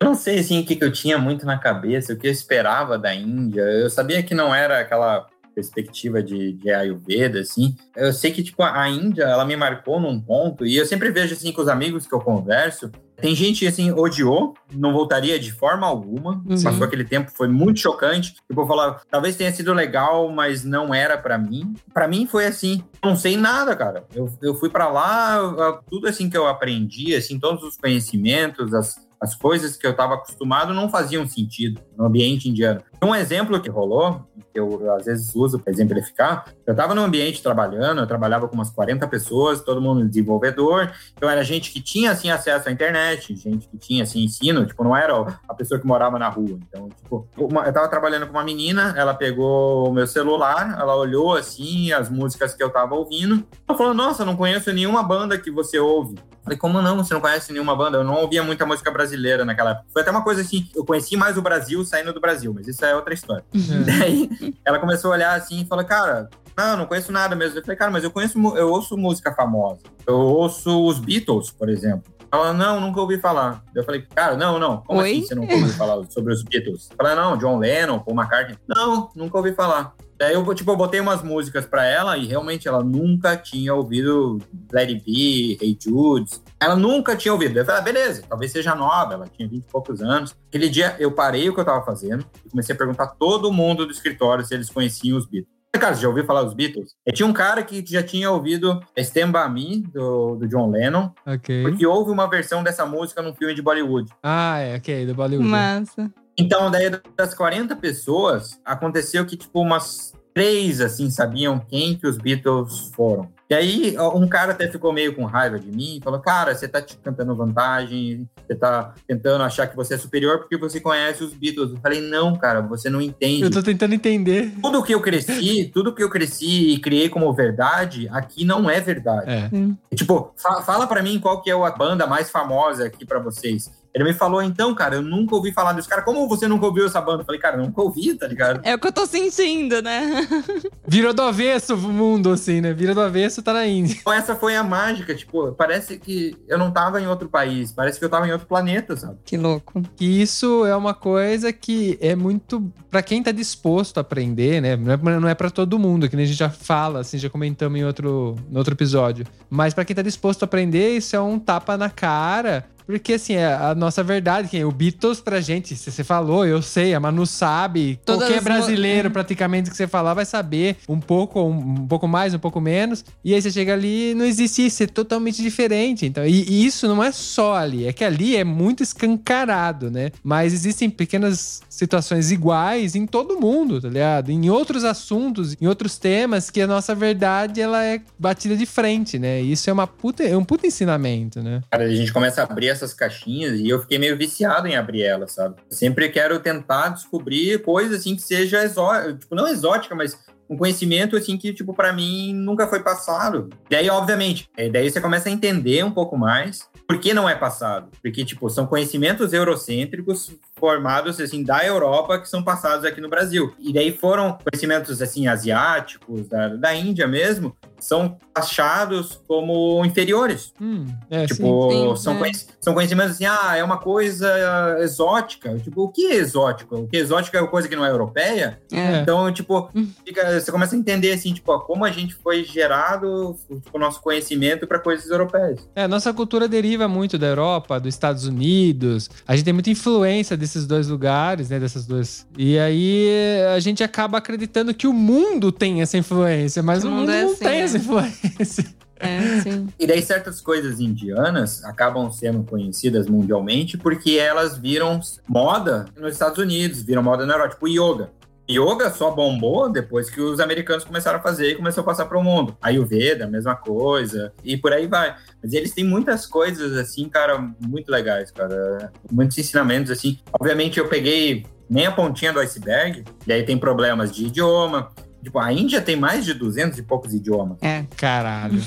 A: Eu não sei assim o que, que eu tinha muito na cabeça, o que eu esperava da Índia. Eu sabia que não era aquela perspectiva de, de Ayurveda, assim. Eu sei que, tipo, a Índia, ela me marcou num ponto, e eu sempre vejo, assim, com os amigos que eu converso, tem gente que, assim, odiou, não voltaria de forma alguma,
B: Uhum.
A: passou aquele tempo, foi muito chocante. Tipo, falar, talvez tenha sido legal, mas não era pra mim. Pra mim foi assim, não sei nada, cara. Eu, eu fui pra lá, tudo assim que eu aprendi, assim, todos os conhecimentos, as, as coisas que eu estava acostumado não faziam sentido no ambiente indiano. Um exemplo que rolou, que eu às vezes uso para exemplificar, eu estava num ambiente trabalhando, eu trabalhava com umas 40 pessoas, todo mundo desenvolvedor, então era gente que tinha assim acesso à internet, gente que tinha assim ensino, tipo, não era a pessoa que morava na rua. Então, tipo, uma- eu estava trabalhando com uma menina, ela pegou o meu celular, ela olhou assim as músicas que eu estava ouvindo, ela falou: "Nossa, não conheço nenhuma banda que você ouve". Falei, como não? Você não conhece nenhuma banda? Eu não ouvia muita música brasileira naquela época. Foi até uma coisa assim, eu conheci mais o Brasil saindo do Brasil, mas isso é outra história. Daí ela começou a olhar assim e falou, cara, não, não conheço nada mesmo. Eu falei, cara, mas eu conheço, eu ouço música famosa. Eu ouço os Beatles, por exemplo. Ela, não, nunca ouvi falar. Eu falei, cara, não, não. Como
B: Oi?
A: assim você nunca ouviu falar sobre os Beatles? Ela, não, John Lennon, Paul McCartney. Não, nunca ouvi falar. Daí eu, tipo, eu botei umas músicas pra ela e realmente ela nunca tinha ouvido Let It Be, Hey Jude. Ela nunca tinha ouvido. Eu falei, ah, beleza, talvez seja nova, ela tinha 20 e poucos anos. Aquele dia eu parei o que eu tava fazendo e comecei a perguntar a todo mundo do escritório se eles conheciam os Beatles. Cara, você já ouviu falar dos Beatles? E tinha um cara que já tinha ouvido Stand By Me, do, do John Lennon,
C: Ok.
A: porque houve uma versão dessa música num filme de Bollywood.
C: Ah, é, ok, do Bollywood.
B: Massa.
A: Então, daí das 40 pessoas, aconteceu que, tipo, umas três, assim, sabiam quem que os Beatles foram. E aí, um cara até ficou meio com raiva de mim, falou, cara, você tá te cantando vantagem, você tá tentando achar que você é superior porque você conhece os Beatles. Eu falei, não, cara, você não entende.
C: Eu tô tentando entender.
A: Tudo que eu cresci, tudo que eu cresci e criei como verdade, aqui não é verdade.
C: É.
A: Tipo, fa- fala pra mim qual que é a banda mais famosa aqui pra vocês. Ele me falou, então, cara, eu nunca ouvi falar dos caras. Como você nunca ouviu essa banda? Eu falei, cara, eu nunca ouvi, tá ligado?
B: É o que eu tô sentindo, né?
C: Virou do avesso o mundo, assim, né? Vira do avesso, tá na Índia.
A: Então, essa foi a mágica. Tipo, parece que eu não tava em outro país. Parece que eu tava em outro planeta, sabe?
B: Que louco.
C: Que isso é uma coisa que é muito Pra quem tá disposto a aprender, né? Não é, não é para todo mundo, que nem a gente já fala, assim, já comentamos em outro, no outro episódio. Mas pra quem tá disposto a aprender, isso é um tapa na cara. Porque, assim, é a nossa verdade. Que o Beatles pra gente, você falou, eu sei, a Manu sabe.
B: Todas
C: qualquer
B: as-
C: brasileiro,
B: é.
C: praticamente, que você falar, vai saber um pouco, um, um pouco mais, um pouco menos. E aí você chega ali não existe isso, é totalmente diferente. Então, e, e isso não é só ali, é que ali é muito escancarado, né? Mas existem pequenas situações iguais em todo mundo, tá ligado? Em outros assuntos, em outros temas, que a nossa verdade ela é batida de frente, né? E isso é uma puta, é um puta ensinamento, né?
A: Cara, a gente começa a abrir essas caixinhas e eu fiquei meio viciado em abrir elas, sabe? Sempre quero tentar descobrir coisa assim que seja exótica, tipo, não exótica, mas um conhecimento assim que, tipo, para mim nunca foi passado. Daí, obviamente, é, daí você começa a entender um pouco mais por que não é passado. Porque, tipo, são conhecimentos eurocêntricos formados, assim, da Europa que são passados aqui no Brasil. E daí foram conhecimentos, assim, asiáticos, da, da Índia mesmo, são taxados como inferiores.
C: Hum, é, sim.
A: Tipo,
B: Sim,
A: são,
B: é.
A: conhec- são conhecimentos assim, ah, é uma coisa exótica. Tipo, o que é exótico? O que é exótico é uma coisa que não é europeia.
B: É.
A: Então, tipo, fica- você começa a entender, assim, tipo, ó, como a gente foi gerado, tipo, o nosso conhecimento para coisas europeias.
C: É, a nossa cultura deriva muito da Europa, dos Estados Unidos. A gente tem muita influência desses dois lugares, né? Dessas duas. E aí a gente acaba acreditando que o mundo tem essa influência, mas o
B: o
C: mundo
B: mundo é
C: não
B: assim,
C: tem
B: né?
C: essa influência.
B: É, sim.
A: E daí certas coisas indianas acabam sendo conhecidas mundialmente porque elas viram moda nos Estados Unidos, viram moda na Europa, tipo yoga. Yoga só bombou depois que os americanos começaram a fazer e começou a passar para o mundo. Ayurveda, mesma coisa, e por aí vai. Mas eles têm muitas coisas, assim, cara, muito legais, cara. Muitos ensinamentos, assim. Obviamente, eu peguei nem a pontinha do iceberg, e aí tem problemas de idioma, Tipo, a Índia tem mais de 200 e poucos idiomas.
B: É.
C: Caralho.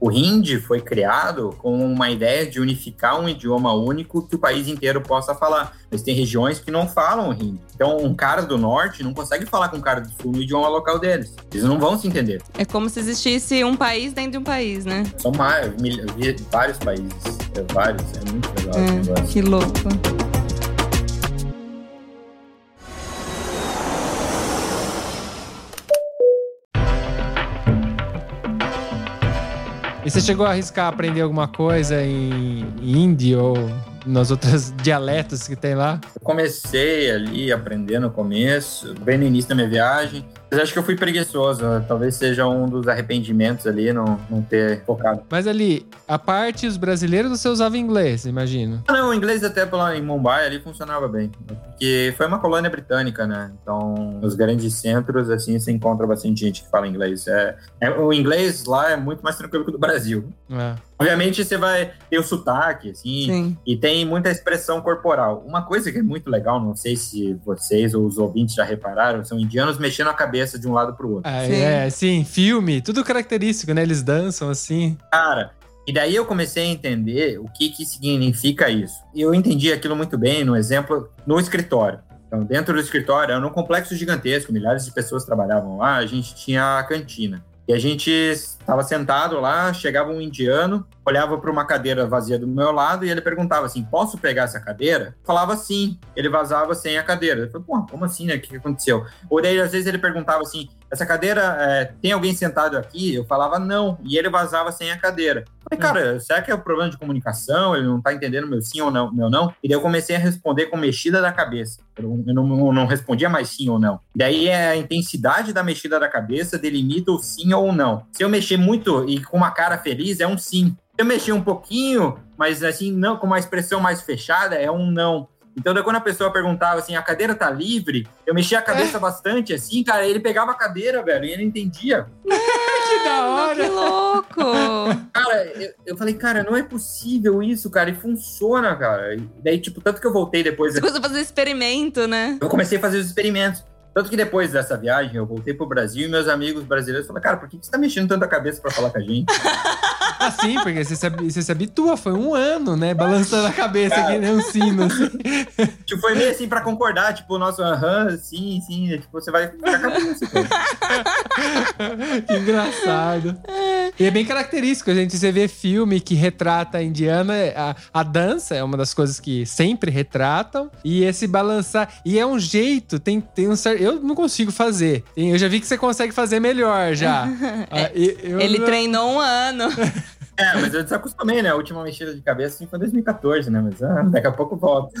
A: O hindi foi criado com uma ideia de unificar um idioma único que o país inteiro possa falar. Mas tem regiões que não falam hindi. Então, um cara do norte não consegue falar com um cara do sul no idioma local deles. Eles não vão se entender.
B: É como se existisse um país dentro de um país, né?
A: São mais, mil- vi- vários países. É, vários. É muito legal esse
B: É,
A: negócio.
B: que louco.
C: E você chegou a arriscar aprender alguma coisa em hindi ou nas outras dialetos que tem lá?
A: Eu comecei ali a aprender no começo, bem no início da minha viagem. Mas acho que eu fui preguiçoso. Talvez seja um dos arrependimentos ali, não, não ter focado.
C: Mas ali, a parte os brasileiros você usava inglês, imagino.
A: Ah, Não, o inglês até lá em Mumbai ali funcionava bem. Porque foi uma colônia britânica, né? Então, nos grandes centros, assim, você encontra bastante gente que fala inglês. É, é- o inglês lá é muito mais tranquilo que o do Brasil.
C: É.
A: Obviamente, você vai ter o sotaque, assim,
B: Sim.
A: e tem muita expressão corporal. Uma coisa que é muito legal, não sei se vocês ou os ouvintes já repararam, são indianos mexendo a cabeça de um lado pro outro.
C: Ah,
B: Sim.
C: É, sim, filme, tudo característico, né? Eles dançam assim.
A: Cara, e daí eu comecei a entender o que, que significa isso. E eu entendi aquilo muito bem no exemplo no escritório. Então, dentro do escritório, era um complexo gigantesco, milhares de pessoas trabalhavam lá, a gente tinha a cantina. E a gente estava sentado lá, chegava um indiano, olhava para uma cadeira vazia do meu lado e ele perguntava assim: Posso pegar essa cadeira? Falava sim. Ele vazava sem a cadeira. Eu falei: Pô, como assim, né? O que aconteceu? Ou daí, às vezes, ele perguntava assim: Essa cadeira, é, tem alguém sentado aqui? Eu falava não. E ele vazava sem a cadeira. Eu falei, cara, será que é um problema de comunicação? Ele não tá entendendo meu sim ou não, meu não? E daí eu comecei a responder com mexida da cabeça. Eu, eu não, eu não respondia mais sim ou não. E daí é a intensidade da mexida da cabeça delimita o sim ou não. Se eu mexer muito e com uma cara feliz, é um sim. Eu mexer um pouquinho, mas assim, não com uma expressão mais fechada, é um não. Então, daí quando a pessoa perguntava assim, a cadeira tá livre, eu mexia a cabeça bastante assim, cara, ele pegava a cadeira, velho, e ele entendia.
C: Que da
B: Ah, que
C: hora!
B: louco!
A: Cara, eu, eu falei, cara, não é possível isso, cara, e funciona, cara. E daí, tipo, tanto que eu voltei depois.
B: Você começou a fazer experimento, né?
A: Eu comecei a fazer os experimentos. Tanto que depois dessa viagem, eu voltei pro Brasil e meus amigos brasileiros falaram, cara, por que que você tá mexendo tanto a cabeça pra falar com a gente?
C: Assim, porque você se, você se habitua, foi um ano, né? Balançando a cabeça que nem um sino. Assim.
A: tipo, foi meio assim pra concordar, tipo, nosso aham, sim, sim, tipo, você vai ficar com a cabeça, cara.
C: que engraçado. E é bem característico, a gente. Você vê filme que retrata a indiana, a, a dança é uma das coisas que sempre retratam. E esse balançar. E é um jeito, tem, tem um certo. Eu não consigo fazer. Eu já vi que você consegue fazer melhor já. Ah, e- eu
B: Ele
C: não-
B: treinou um ano.
A: É, mas eu desacostumei, né? A última mexida de cabeça assim, foi em 2014, né? Mas ah, daqui a pouco volta.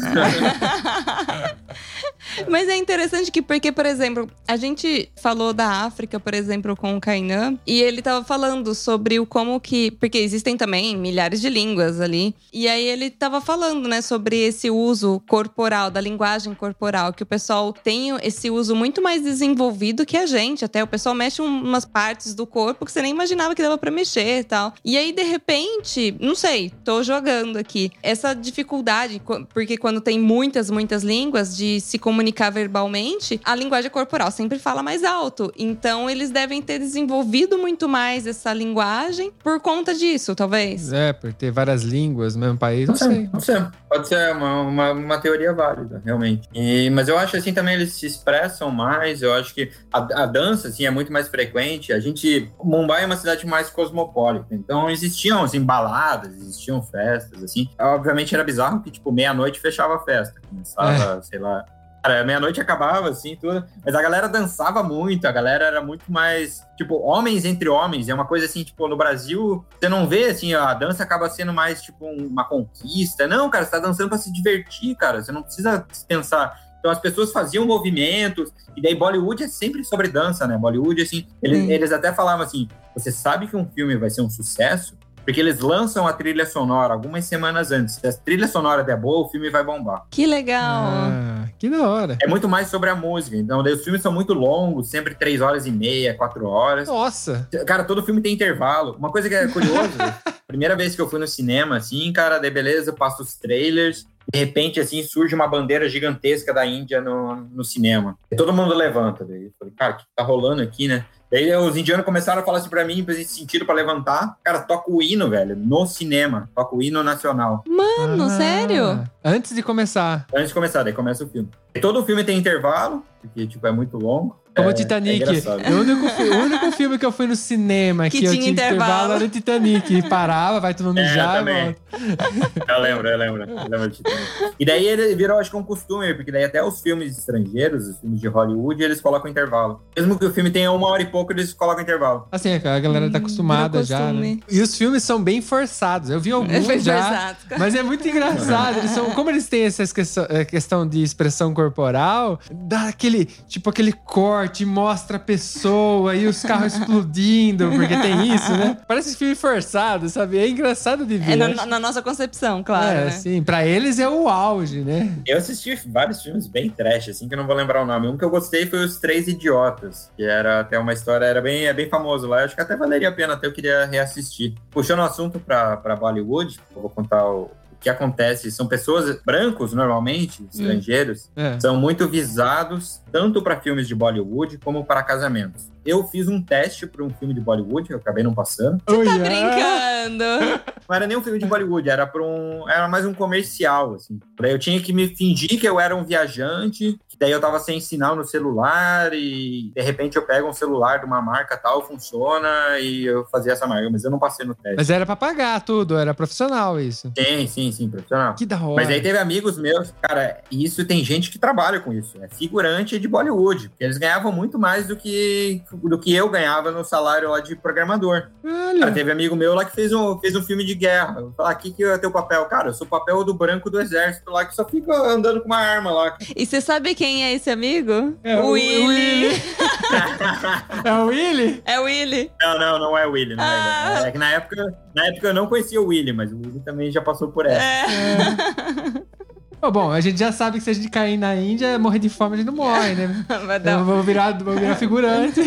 B: Mas é interessante que, porque, por exemplo, a gente falou da África, por exemplo, com o Kainan, e ele tava falando sobre o como que. Porque existem também milhares de línguas ali. E aí ele tava falando, né, sobre esse uso corporal, da linguagem corporal, que o pessoal tem esse uso muito mais desenvolvido que a gente. Até o pessoal mexe um- umas partes do corpo que você nem imaginava que dava pra mexer e tal. E aí, de repente, não sei, tô jogando aqui. Essa dificuldade, porque quando tem muitas, muitas línguas de se comunicar verbalmente, a linguagem corporal sempre fala mais alto. Então, eles devem ter desenvolvido muito mais essa linguagem por conta disso, talvez.
C: É, por ter várias línguas no mesmo país, não sei.
A: Pode ser, pode ser uma, uma, uma teoria válida, realmente. E, mas eu acho assim também eles se expressam mais. Eu acho que a, a dança assim é muito mais frequente. A gente, Mumbai é uma cidade mais cosmopolita, então existiam assim baladas, existiam festas assim. Obviamente era bizarro que tipo meia-noite fechava a festa, começava, sei lá. Cara, meia-noite acabava, assim, tudo. Mas a galera dançava muito, a galera era muito mais, tipo, homens entre homens. É uma coisa assim, tipo, no Brasil, você não vê, assim, a dança acaba sendo mais, tipo, uma conquista. Não, cara, você tá dançando pra se divertir, cara. Você não precisa pensar. Então as pessoas faziam movimentos, e daí Bollywood é sempre sobre dança, né? Bollywood, assim, eles, eles até falavam assim: você sabe que um filme vai ser um sucesso porque eles lançam a trilha sonora algumas semanas antes. Se a trilha sonora der boa, o filme vai bombar.
B: Que legal.
C: Ah, que da hora.
A: É muito mais sobre a música. Então, daí os filmes são muito longos, sempre três horas e meia, quatro horas.
C: Nossa.
A: Cara, todo filme tem intervalo. Uma coisa que é curioso, Primeira vez que eu fui no cinema, assim, cara, daí beleza, eu passo os trailers. De repente, assim, surge uma bandeira gigantesca da Índia no, no cinema. E todo mundo levanta. Daí eu falei, cara, o que tá rolando aqui, né? Daí os indianos começaram a falar assim pra mim, pra esse sentido pra levantar. Cara, toca o hino, velho, no cinema. Toca o hino nacional.
B: Mano,
C: Ah,
B: sério?
C: Antes de começar.
A: Antes de começar, daí começa o filme. Todo o filme tem intervalo, porque, tipo, é muito longo.
C: Como
A: é,
C: o Titanic.
A: É engraçado.
C: o, único, o único filme que eu fui no cinema
B: Que
C: que, eu
B: tinha
C: intervalo.
B: intervalo.
C: era o Titanic. Parava, vai tomar
A: É,
C: mijar
A: eu
C: e.
A: Eu lembro, eu lembro. Eu lembro de Titanic. E daí ele virou, acho que um costume, porque daí até os filmes estrangeiros, os filmes de Hollywood, eles colocam intervalo. Mesmo que o filme tenha uma hora e pouco, eles colocam intervalo.
C: Assim, a galera tá
B: Hum,
C: acostumada
B: virou
C: já, né? E os filmes são bem forçados. Eu vi alguns
B: Foi
C: já. Mas é muito engraçado. Eles são, como eles têm essa questão, eh, questão de expressão corporal, dá aquele, tipo, aquele corte, mostra a pessoa e os carros explodindo, porque tem isso, né? Parece filme forçado, sabe? É engraçado de ver.
B: É na, na nossa concepção, claro,
C: é,
B: né?
C: sim. Pra eles é o auge, né?
A: Eu assisti vários filmes bem trash, assim, que eu não vou lembrar o nome. Um que eu gostei foi Os Três Idiotas, que era até uma história, era bem, é bem famoso lá. Acho que até valeria a pena, até eu queria reassistir. Puxando o assunto pra, pra Bollywood, eu vou contar o que acontece. São pessoas brancos, normalmente, estrangeiros,
C: É.
A: são muito visados tanto para filmes de Bollywood como para casamentos. Eu fiz um teste para um filme de Bollywood, eu acabei não passando.
C: Oh,
B: Tá
C: yeah.
B: brincando.
A: Não era nem um filme de Bollywood, era para um, era mais um comercial assim. Eu tinha que me fingir que eu era um viajante, que daí eu tava sem sinal no celular e de repente eu pego um celular de uma marca tal, funciona e eu fazia essa marca, mas eu não passei no teste.
C: Mas era pra pagar tudo, era profissional isso.
A: Sim, sim, sim, profissional.
C: Que da hora.
A: Mas aí teve amigos meus, cara, e isso tem gente que trabalha com isso, é figurante de Bollywood, porque eles ganhavam muito mais do que, do que eu ganhava no salário lá de programador. Cara,
C: Olha,
A: teve amigo meu lá que fez um, fez um filme de guerra. Falei, ah, que é teu papel? Cara, eu sou o papel do branco do exército lá, que só fica andando com uma arma lá.
B: E você sabe quem é esse amigo?
C: É o-
B: Willy.
C: Willy. é o Willy?
B: É o Willy.
A: não, não, não é o Willy, não
B: Ah.
A: é. É que na época, na época eu não conhecia o Willy, mas o Willy também já passou por essa.
B: É.
C: Ô, bom, a gente já sabe que se a gente cair na Índia, morrer de fome a gente não morre, né?
B: Vai
C: Eu
B: dar.
C: vou virar, vou virar figurante.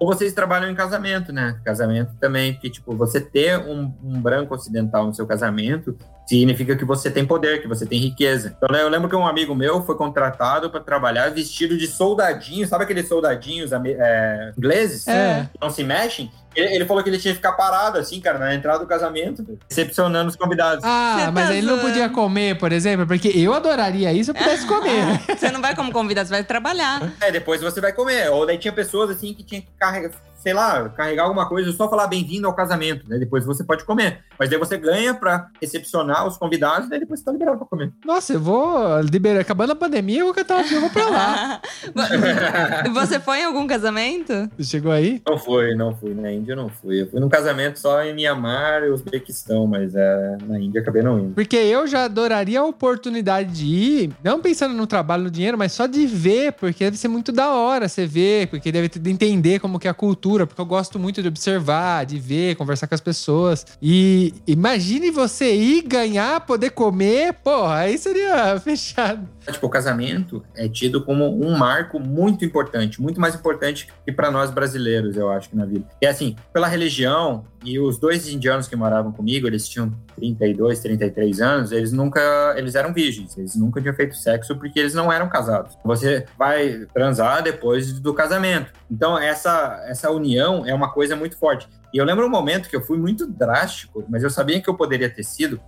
A: Ou vocês trabalham em casamento, né? Casamento também, porque, tipo, você ter um, um branco ocidental no seu casamento significa que você tem poder, que você tem riqueza. Então, né, eu lembro que um amigo meu foi contratado para trabalhar vestido de soldadinho, sabe aqueles soldadinhos é, ingleses?
C: É.
A: Que não se mexem? Ele, ele falou que ele tinha que ficar parado, assim, cara, na entrada do casamento, recepcionando os convidados.
C: Ah,
B: Você
C: mas
B: tá
C: ele não
B: zoando.
C: podia comer, por exemplo, porque eu adoraria isso se eu pudesse comer.
B: Você não vai como convidado, você vai trabalhar.
A: É, depois você vai comer. Ou daí tinha pessoas assim que tinha que carregar, sei lá, carregar alguma coisa, só falar bem-vindo ao casamento, né? Depois você pode comer. Mas daí você ganha pra recepcionar os convidados, daí depois você tá liberado pra comer.
C: Nossa, eu vou liberar. Acabando a pandemia, eu vou cantar eu vou pra lá.
B: Você foi em algum casamento?
C: Você chegou aí?
A: Não fui, não fui. Na Índia eu não fui. Eu fui num casamento só em Mianmar e Uzbequistão, mas é, na Índia eu acabei não indo.
C: Porque eu já adoraria a oportunidade de ir, não pensando no trabalho, no dinheiro, mas só de ver, porque deve ser muito da hora você ver, porque deve entender como que é a cultura, porque eu gosto muito de observar, de ver, conversar com as pessoas. E imagine você ir ganhar, poder comer, porra, aí seria fechado.
A: Tipo, o casamento é tido como um marco muito importante, muito mais importante que para nós brasileiros, eu acho, na vida. E assim, pela religião, e os dois indianos que moravam comigo, eles tinham 32, 33 anos, eles nunca, eles eram virgens, eles nunca tinham feito sexo porque eles não eram casados. Você vai transar depois do casamento. Então, essa, essa união é uma coisa muito forte. E eu lembro um momento que eu fui muito drástico, mas eu sabia que eu poderia ter sido,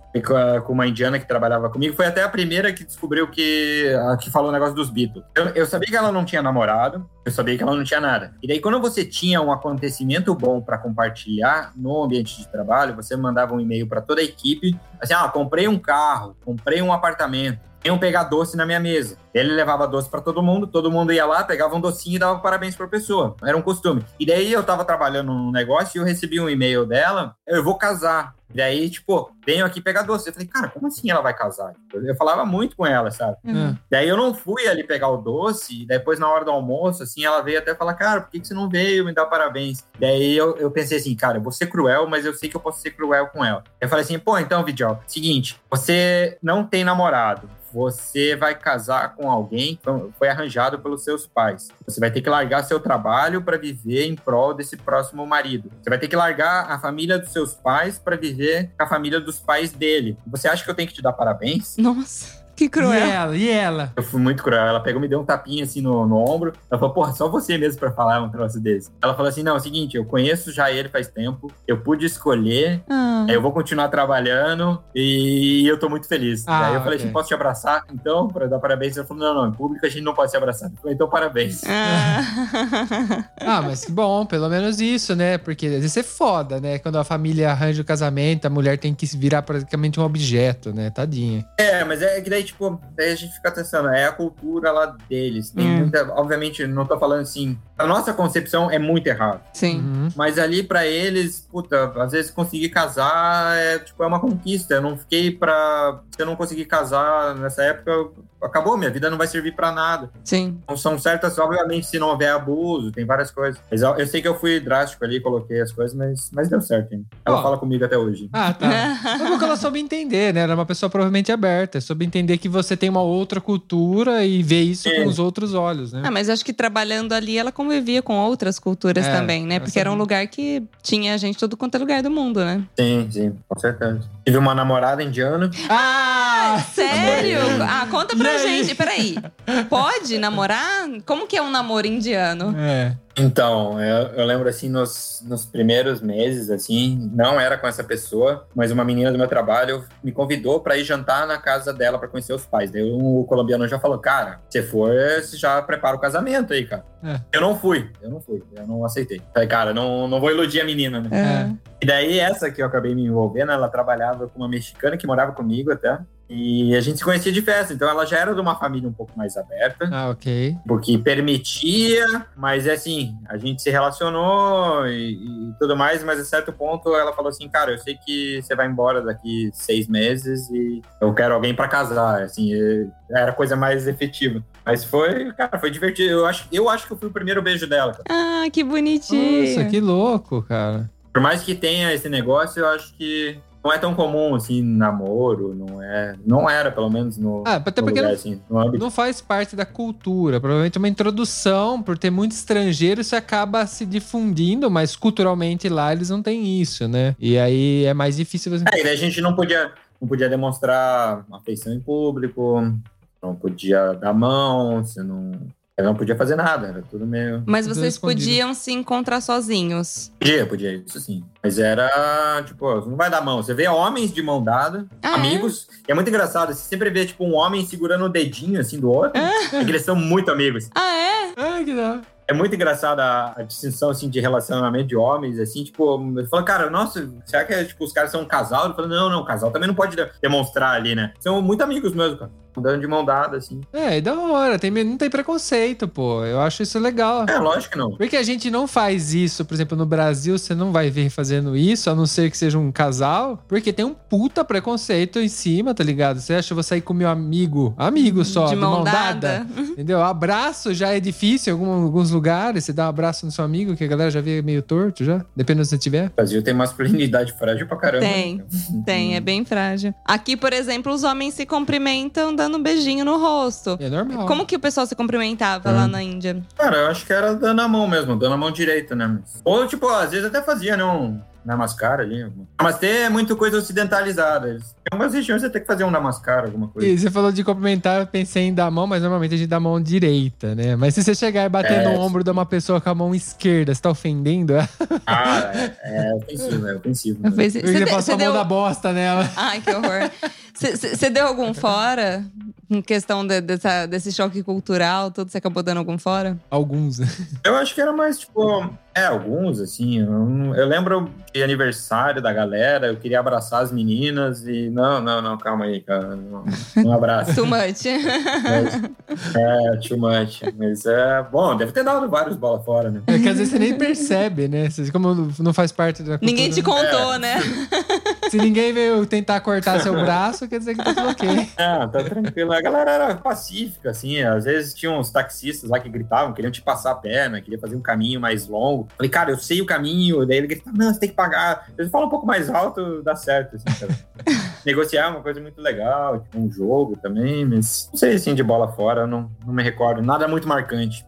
A: com, uma indiana que trabalhava comigo. Foi até a primeira que descobriu que, que falou o negócio dos Beatles. Eu, eu sabia que ela não tinha namorado, eu sabia que ela não tinha nada. E daí, quando você tinha um acontecimento bom para compartilhar no ambiente de trabalho, você mandava um e-mail para toda a equipe, assim, ah, comprei um carro, comprei um apartamento. Iam pegar doce na minha mesa. Ele levava doce para todo mundo, todo mundo ia lá, pegava um docinho e dava parabéns pra pessoa. Era um costume. E daí eu tava trabalhando num negócio e eu recebi um e-mail dela, eu vou casar. E daí, tipo, venho aqui pegar doce. Eu falei, cara, como assim ela vai casar? Eu falava muito com ela, sabe?
C: Ah.
A: Daí eu não fui ali pegar o doce, e depois na hora do almoço, assim, ela veio até falar, cara, por que, que você não veio me dar parabéns? Daí eu, eu pensei assim, cara, eu vou ser cruel, mas eu sei que eu posso ser cruel com ela. Eu falei assim, pô, então, Vidal, seguinte, você não tem namorado, você vai casar com alguém que foi arranjado pelos seus pais. Você vai ter que largar seu trabalho para viver em prol desse próximo marido. Você vai ter que largar a família dos seus pais para viver com a família dos pais dele. Você acha que eu tenho que te dar parabéns?
B: Nossa, que
C: E
B: cruel.
C: ela? E ela?
A: Eu fui muito cruel. Ela pegou, me deu um tapinha assim no, no ombro. Ela falou, porra, só você mesmo pra falar um troço desse. Ela falou assim: não, é o seguinte, eu conheço já ele faz tempo, eu pude escolher,
B: Ah.
A: eu vou continuar trabalhando e eu tô muito feliz.
C: Ah,
A: Aí eu falei
C: ok.
A: assim: posso te abraçar? Então, pra dar parabéns. Ela falou: não, não, em público a gente não pode se abraçar. Eu falei, então parabéns.
B: Ah.
C: Ah, mas que bom, pelo menos isso, né? Porque às vezes é foda, né? Quando a família arranja o casamento, a mulher tem que se virar praticamente um objeto, né? Tadinha.
A: É, mas é que daí, tipo, daí a gente fica pensando, é a cultura lá deles. Tem
B: Hum.
A: muita, obviamente, não tô falando assim, a nossa concepção é muito errada.
B: Sim.
C: Uhum.
A: Mas ali pra eles, puta, às vezes conseguir casar é tipo é uma conquista. Eu não fiquei pra. Se eu não conseguir casar nessa época, acabou, minha vida não vai servir pra nada.
B: Sim.
A: Não são certas, obviamente, se não houver abuso, tem várias coisas. Mas eu, eu sei que eu fui drástico ali, coloquei as coisas, mas, mas deu certo, hein? Ela
C: Ó.
A: fala comigo até hoje.
C: Ah, tá. Mas porque ela soube entender, né? Era uma pessoa provavelmente aberta. Soube entender que você tem uma outra cultura e vê isso
A: É.
C: com os outros olhos, né?
B: Ah, mas acho que trabalhando ali, ela convivia com outras culturas
C: É,
B: também, né? Porque era um
C: sabia.
B: lugar que tinha gente de todo quanto é lugar do mundo, né?
A: Sim, sim, com certeza. Tive uma namorada indiana.
C: Ah!
B: Sério? Ah, conta pra
C: E aí?
B: gente. Peraí. Pode namorar? Como que é um namoro indiano?
C: É.
A: Então, eu, eu lembro assim, nos, nos primeiros meses, assim, não era com essa pessoa, mas uma menina do meu trabalho me convidou pra ir jantar na casa dela pra conhecer os pais. Daí o colombiano já falou, cara, se for, você já prepara o casamento aí, cara.
C: É.
A: Eu não fui, eu não fui, eu não aceitei. Falei, cara, não, não vou iludir a menina, né?
B: É.
A: E daí essa que eu acabei me envolvendo, ela trabalhava com uma mexicana que morava comigo até. E a gente se conhecia de festa, então ela já era de uma família um pouco mais aberta
C: Ah, ok.
A: porque permitia, mas é assim, a gente se relacionou e, e tudo mais, mas a certo ponto ela falou assim, cara, eu sei que você vai embora daqui seis meses e eu quero alguém pra casar, assim, era a coisa mais efetiva. Mas foi, cara, foi divertido. Eu acho, eu acho que eu fui o primeiro beijo dela. cara.
B: Ah, que bonitinho.
C: Nossa, que louco, cara.
A: Por mais que tenha esse negócio, eu acho que não é tão comum assim, namoro, não é, não era pelo menos no,
C: Ah, até
A: no
C: porque
A: lugar,
C: não-
A: assim.
C: Não faz parte da cultura. Provavelmente uma introdução, por ter muito estrangeiro, isso acaba se difundindo, mas culturalmente lá eles não têm isso, né? E aí é mais difícil você.
A: É, e daí a gente não podia, não podia demonstrar afeição em público, não podia dar mão, você não, eu não podia fazer nada, era tudo meio.
B: Mas vocês
C: escondido.
B: podiam se encontrar sozinhos.
A: Podia, podia, isso sim. Mas era, tipo, não vai dar mão. Você vê homens de mão dada,
B: Ah,
A: amigos, e é muito engraçado, você sempre vê, tipo, um homem segurando o dedinho, assim, do outro, é que eles são muito amigos.
B: Ah, é?
C: Ah, que da.
A: É muito engraçado a, a distinção, assim, de relacionamento de homens, assim, tipo, eu falo, cara, nossa, será que, tipo, os caras são um casal? Eu falo, não, não, casal também não pode de- demonstrar ali, né? São muito amigos mesmo, cara. Andando de mão dada, assim.
C: É, e da hora. Tem, não tem preconceito, pô. Eu acho isso legal.
A: É, lógico que não.
C: Porque a gente não faz isso, por exemplo, no Brasil, você não vai ver fazendo isso, a não ser que seja um casal, porque tem um puta preconceito em cima, tá ligado? Você acha que eu vou sair com meu amigo, amigo só,
B: de mão dada.
C: Entendeu? Abraço já é difícil em algum- alguns lugares, você dá um abraço no seu amigo, que a galera já vê meio torto já, dependendo se você tiver.
A: O Brasil tem masculinidade frágil pra caramba.
B: Tem,
A: né?
B: Tem, é bem frágil. Aqui, por exemplo, os homens se cumprimentam dando um beijinho no rosto.
C: É normal.
B: Como que o pessoal se cumprimentava lá na Índia?
A: Cara, eu acho que era dando a mão mesmo, dando a mão direita, né? Ou, tipo, às vezes até fazia, né? Um namaskar ali. Namastê é muito coisa ocidentalizada. Eles- Em algumas regiões você tem que fazer um namaskar, alguma coisa.
C: E você falou de cumprimentar, eu pensei em dar a mão, mas normalmente a gente dá a mão direita, né? Mas se você chegar e bater
A: É,
C: no ombro de uma pessoa com a mão esquerda, você tá ofendendo ela?
A: Ah, é, é ofensivo, é ofensivo.
B: Eu fiz-
C: Porque
B: Você
C: você passou
B: você
C: a mão
B: deu...
C: da bosta nela.
B: Ai, que horror. Você deu algum fora? Em questão de- dessa- desse choque cultural, tudo, você acabou dando algum fora?
C: Alguns.
A: Eu acho que era mais, tipo, é, alguns, assim. Eu, eu lembro de aniversário da galera, eu queria abraçar as meninas e. Não, não, não, calma aí, cara. Não, não abraço.
B: Too much.
A: Mas- é, too much. Mas é. Bom, deve ter dado vários bola fora, né?
C: É que às vezes você nem percebe, né? Você- Como não faz parte da cultura.
B: Ninguém te contou,
A: É.
B: né?
C: Se ninguém veio tentar cortar seu braço, quer dizer que tá tudo ok.
A: Ah, tá tranquilo. A galera era pacífica, assim. Às vezes tinha uns taxistas lá que gritavam, queriam te passar a perna, queriam fazer um caminho mais longo. Falei, cara, eu sei o caminho. Daí ele gritava, não, você tem que pagar. Eles falam um pouco mais alto, dá certo, assim, negociar é uma coisa muito legal, tipo um jogo também, mas não sei assim de bola fora, não, não me recordo. Nada muito marcante.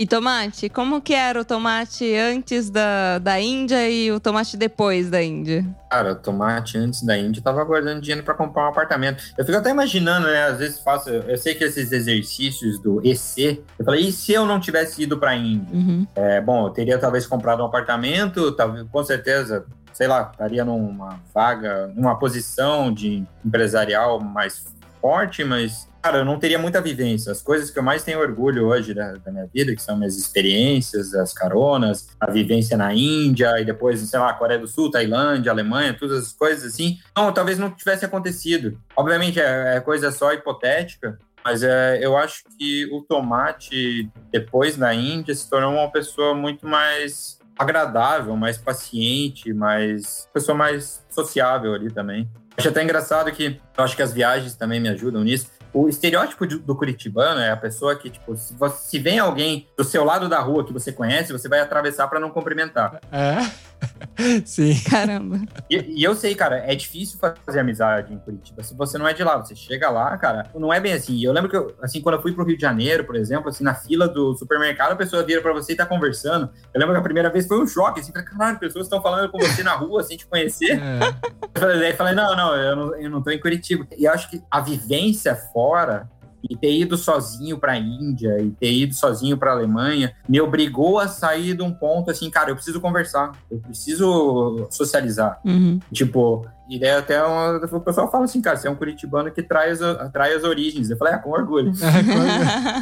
B: E tomate, como que era o tomate antes da, da Índia e o tomate depois da Índia?
A: Cara, tomate antes da Índia, tava guardando dinheiro pra comprar um apartamento. Eu fico até imaginando, né? Às vezes faço. Eu sei que esses exercícios do EC, eu falei, e se eu não tivesse ido pra Índia?
B: Uhum.
A: É, bom, eu teria talvez comprado um apartamento, talvez, com certeza, sei lá, estaria numa vaga, numa posição de empresarial mais forte, mas, cara, eu não teria muita vivência. As coisas que eu mais tenho orgulho hoje da, da minha vida, que são minhas experiências, as caronas, a vivência na Índia e depois, sei lá, Coreia do Sul, Tailândia, Alemanha, todas as coisas assim, não, talvez não tivesse acontecido. Obviamente é, é coisa só hipotética, mas é, eu acho que o tomate, depois na Índia, se tornou uma pessoa muito mais agradável, mais paciente, mais pessoa mais sociável ali também. Acho até engraçado que eu acho que as viagens também me ajudam nisso. O estereótipo do curitibano é a pessoa que, tipo, se, você, se vem alguém do seu lado da rua que você conhece, você vai atravessar para não cumprimentar.
C: É? Sim.
B: Caramba.
A: E, e eu sei, cara, é difícil fazer amizade em Curitiba se você não é de lá. Você chega lá, cara, não é bem assim. E Eu lembro que, eu, assim, quando eu fui pro Rio de Janeiro, por exemplo, assim, na fila do supermercado, a pessoa vira pra você e tá conversando. Eu lembro que a primeira vez foi um choque, assim, falei, caralho, pessoas estão falando com você na rua, sem te conhecer.
C: É.
A: Eu falei, daí falei, não, não, eu não, eu não tô em Curitiba. E eu acho que a vivência fora e ter ido sozinho pra Índia e ter ido sozinho pra Alemanha me obrigou a sair de um ponto assim, cara, eu preciso conversar, eu preciso socializar.
B: Uhum.
A: Tipo, e daí até uma, o pessoal fala assim, cara, você é um curitibano que traz, a- traz as origens. Eu falei, ah, com orgulho.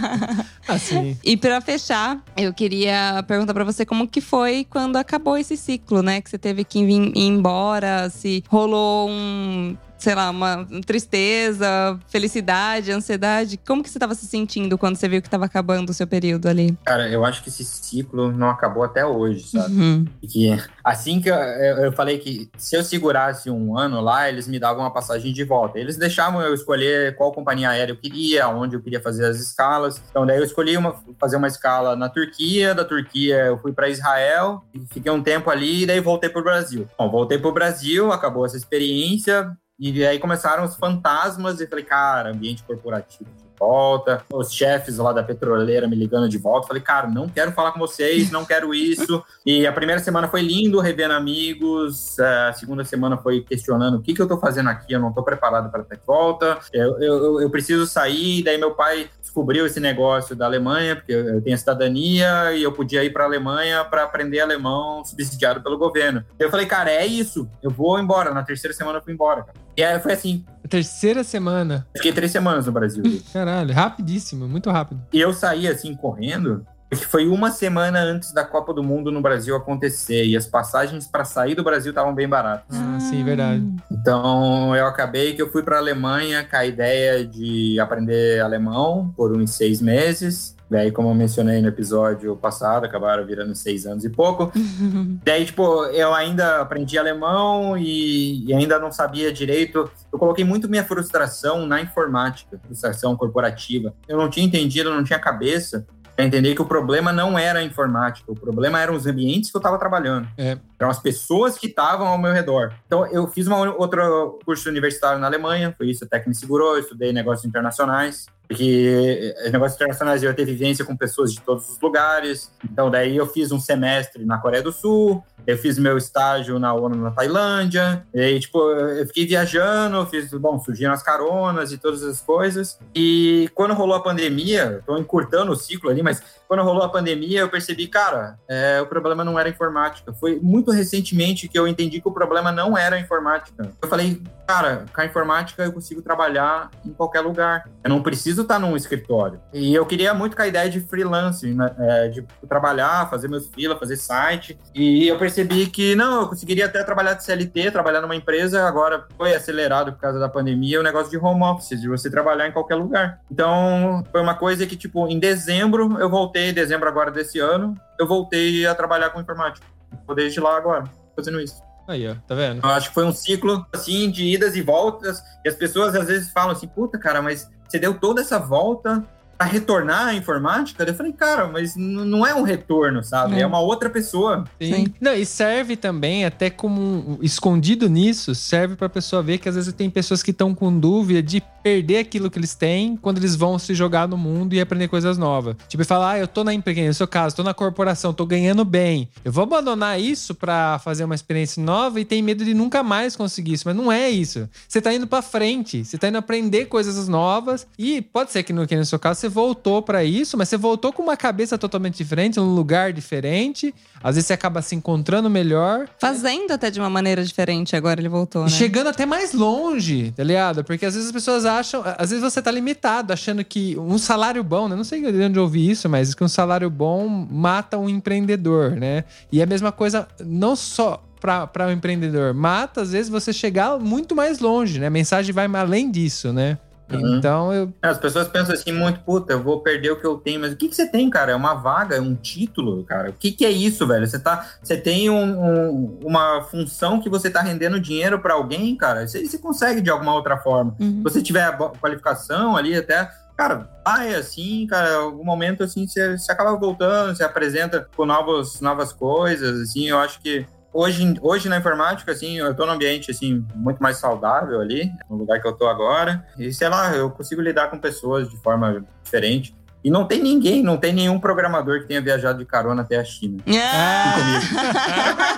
C: Assim.
B: E pra fechar, eu queria perguntar pra você como que foi quando acabou esse ciclo, né? Que você teve que vir ir embora, se rolou um, sei lá, uma tristeza, felicidade, ansiedade. Como que você tava se sentindo quando você viu que tava acabando o seu período ali?
A: Cara, eu acho que esse ciclo não acabou até hoje, sabe?
B: Uhum.
A: E que assim que eu, eu, falei que se eu segurasse um ano lá, eles me davam uma passagem de volta. Eles deixavam eu escolher qual companhia aérea eu queria, onde eu queria fazer as escalas. Então daí eu escolhi uma, fazer uma escala na Turquia, da Turquia eu fui para Israel, e fiquei um tempo ali e daí voltei pro Brasil. Bom, voltei pro Brasil, acabou essa experiência e aí começaram os fantasmas e falei, cara, ambiente corporativo de volta, os chefes lá da petroleira me ligando de volta. Falei, cara, não quero falar com vocês, não quero isso. E a primeira semana foi lindo, revendo amigos. A segunda semana foi questionando o que, que eu tô fazendo aqui, eu não tô preparado para de volta. Eu, eu, eu preciso sair. Daí meu pai descobriu esse negócio da Alemanha, porque eu eu tenho cidadania e eu podia ir para a Alemanha para aprender alemão subsidiado pelo governo. Eu falei, cara, é isso, eu vou embora. Na terceira semana eu fui embora, cara. E aí foi assim,
C: terceira semana.
A: fiquei três semanas no Brasil.
C: Caralho, rapidíssimo, muito rápido.
A: E eu saí assim correndo, porque foi uma semana antes da Copa do Mundo no Brasil acontecer e as passagens para sair do Brasil estavam bem baratas.
C: Ah, sim, verdade.
A: Então eu acabei que eu fui para a Alemanha com a ideia de aprender alemão por uns seis meses. Daí, como eu mencionei no episódio passado, acabaram virando seis anos e pouco. Daí, tipo, eu ainda aprendi alemão e, e ainda não sabia direito. Eu coloquei muito minha frustração na informática, frustração corporativa. Eu não tinha entendido, eu não tinha cabeça para entender que o problema não era a informática, o problema eram os ambientes que eu estava trabalhando.
C: É.
A: Eram as pessoas que estavam ao meu redor. Então, eu fiz uma outro curso universitário na Alemanha, foi isso até que me segurou. Eu estudei negócios internacionais, porque eh, negócios internacionais eu ia ter vivência com pessoas de todos os lugares. Então, daí eu fiz um semestre na Coreia do Sul, eu fiz meu estágio na ONU na Tailândia, e tipo, eu fiquei viajando, fiz, bom, surgiram as caronas e todas as coisas. E quando rolou a pandemia, tô encurtando o ciclo ali, mas quando rolou a pandemia, eu percebi, cara, é, o problema não era informática. Foi muito recentemente que eu entendi que o problema não era informática. Eu falei, cara, com a informática eu consigo trabalhar em qualquer lugar. Eu não preciso estar num escritório. E eu queria muito com a ideia de freelance, né? É, de trabalhar, fazer meus freela, fazer site. E eu percebi que, não, eu conseguiria até trabalhar de CLT, trabalhar numa empresa. Agora foi acelerado por causa da pandemia o negócio de home office, de você trabalhar em qualquer lugar. Então, foi uma coisa que, tipo, em dezembro eu voltei, em dezembro agora desse ano, eu voltei a trabalhar com informática. Tô desde lá agora, fazendo isso.
C: Aí, ó, tá vendo?
A: Eu acho que foi um ciclo, assim, de idas e voltas. E as pessoas às vezes falam assim, puta, cara, mas você deu toda essa volta pra retornar à informática, eu falei, cara, mas não é um retorno, sabe?
B: É.
A: É uma outra pessoa.
C: Sim.
B: Sim.
C: Não, e serve também, até como um- escondido nisso, serve pra pessoa ver que às vezes tem pessoas que estão com dúvida de perder aquilo que eles têm quando eles vão se jogar no mundo e aprender coisas novas. Tipo, falar, ah, eu tô na empresa, no seu caso, tô na corporação, tô ganhando bem. Eu vou abandonar isso pra fazer uma experiência nova e tem medo de nunca mais conseguir isso. Mas não é isso. Você tá indo pra frente, você tá indo aprender coisas novas e pode ser que no, que no seu caso você voltou pra isso, mas você voltou com uma cabeça totalmente diferente, num lugar diferente. Às vezes você acaba se encontrando melhor
B: Fazendo até de uma maneira diferente, agora ele voltou, né?
C: e chegando até mais longe, tá ligado? Porque às vezes as pessoas acham, às vezes você tá limitado, achando que um salário bom, né? Não sei de onde eu ouvi isso, mas que um salário bom mata um empreendedor, né? E é a mesma coisa, não só para o empreendedor, mata às vezes você chegar muito mais longe, né? A mensagem vai além disso, né?
A: Uhum.
C: Então eu.
A: As pessoas pensam assim, muito, puta, eu vou perder o que eu tenho, mas o que, que você tem, cara? É uma vaga, é um título, cara. O que, que é isso, velho? Você, tá, você tem um- um- uma função que você tá rendendo dinheiro pra alguém, cara. Você, você consegue de alguma outra forma.
B: Uhum.
A: Se você tiver a qualificação ali, até. Cara, vai assim, cara, em algum momento assim, você, você acaba voltando, você apresenta com novos, novas coisas, assim, eu acho que hoje, hoje na informática, assim, eu tô num ambiente, assim, muito mais saudável ali, no lugar que eu tô agora, e sei lá, eu consigo lidar com pessoas de forma diferente. E não tem ninguém, não tem nenhum programador que tenha viajado de carona até a China.
B: Ah,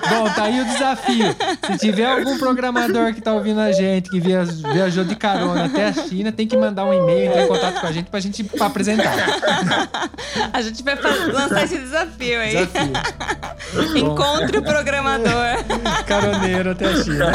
C: Bom, tá aí o desafio. Se tiver algum programador que tá ouvindo a gente, que via- viajou de carona até a China, tem que mandar um e-mail, entrar em contato com a gente pra gente apresentar.
B: a gente vai lançar esse desafio aí.
C: Desafio.
B: Encontre o programador.
C: Caroneiro até a China.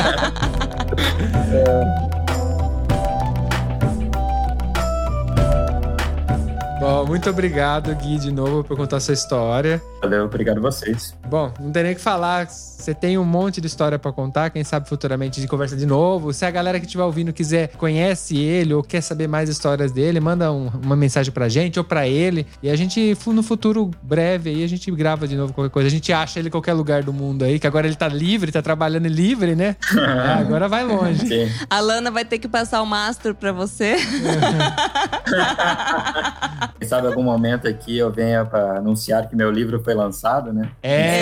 C: Bom, muito obrigado, Gui, de novo, por contar sua história.
A: Valeu, obrigado a vocês.
C: Bom, não tem nem o que falar. Você tem um monte de história pra contar. Quem sabe futuramente de conversa de novo. Se a galera que estiver ouvindo quiser, conhece ele ou quer saber mais histórias dele, manda um- uma mensagem pra gente ou pra ele. E a gente, no futuro breve aí, a gente grava de novo qualquer coisa. A gente acha ele em qualquer lugar do mundo aí, que agora ele tá livre, tá trabalhando livre, né? É, agora vai longe.
A: Sim.
B: A Lana vai ter que passar o mastro pra você.
A: Quem sabe algum momento aqui eu venha para anunciar que meu livro foi lançado, né?
C: É,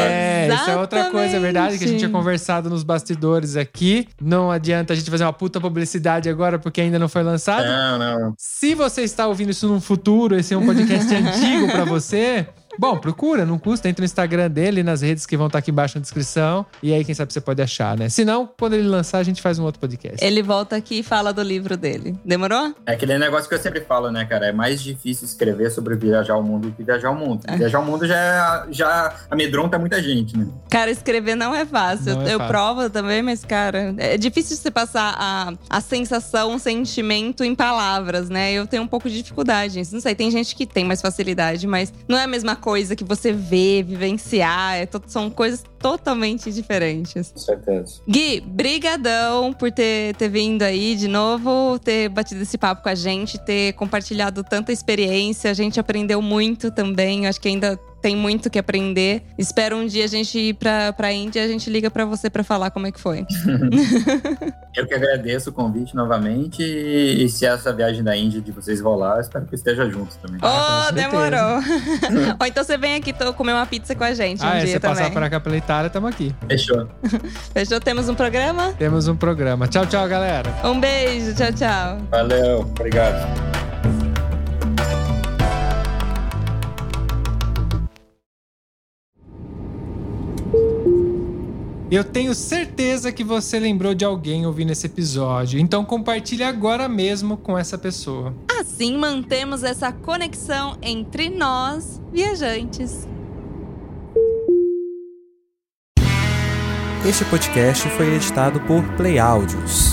C: isso é outra coisa, é verdade, que a gente tinha
B: Exatamente.
C: conversado nos bastidores aqui. Não adianta a gente fazer uma puta publicidade agora porque ainda não foi lançado.
A: Não, não.
C: Se você está ouvindo isso num futuro, esse é um podcast antigo pra você. Bom, procura, não custa. Entra no Instagram dele, nas redes que vão estar aqui embaixo na descrição. E aí, quem sabe você pode achar, né? Se não, quando ele lançar, a gente faz um outro podcast.
B: Ele volta aqui e fala do livro dele. Demorou?
A: É aquele negócio que eu sempre falo, né, cara? É mais difícil escrever sobre viajar o mundo do que viajar o mundo.
B: É.
A: Viajar o mundo já, já amedronta muita gente, né?
B: Cara, escrever não é fácil.
C: Não é
B: eu
C: fácil.
B: provo também, mas, cara, é difícil você passar a, a sensação, o sentimento em palavras, né? Eu tenho um pouco de dificuldade. Não sei, tem gente que tem mais facilidade, mas não é a mesma coisa que você vê, vivenciar. É são coisas totalmente diferentes.
A: Com certeza.
B: Gui, brigadão por ter, ter vindo aí de novo, ter batido esse papo com a gente, ter compartilhado tanta experiência. A gente aprendeu muito também. Acho que ainda tem muito que aprender. Espero um dia a gente ir pra, pra Índia e a gente liga pra você pra falar como é que foi.
A: Eu que agradeço o convite novamente e, e se essa viagem da Índia de vocês rolar, espero que esteja junto também.
B: Oh, demorou! Ou então você vem aqui to- comer uma pizza com a gente um
C: Ah, é,
B: dia
C: você
B: também.
C: passar por cá pela Itália, tamo aqui.
A: Fechou.
B: Fechou? Temos um programa?
C: Temos um programa. Tchau, tchau, galera.
B: Um beijo, tchau, tchau.
A: Valeu, obrigado.
C: Eu tenho certeza que você lembrou de alguém ouvindo esse episódio, então compartilhe agora mesmo com essa pessoa.
B: Assim mantemos essa conexão entre nós, viajantes.
E: Este podcast foi editado por Play Áudios.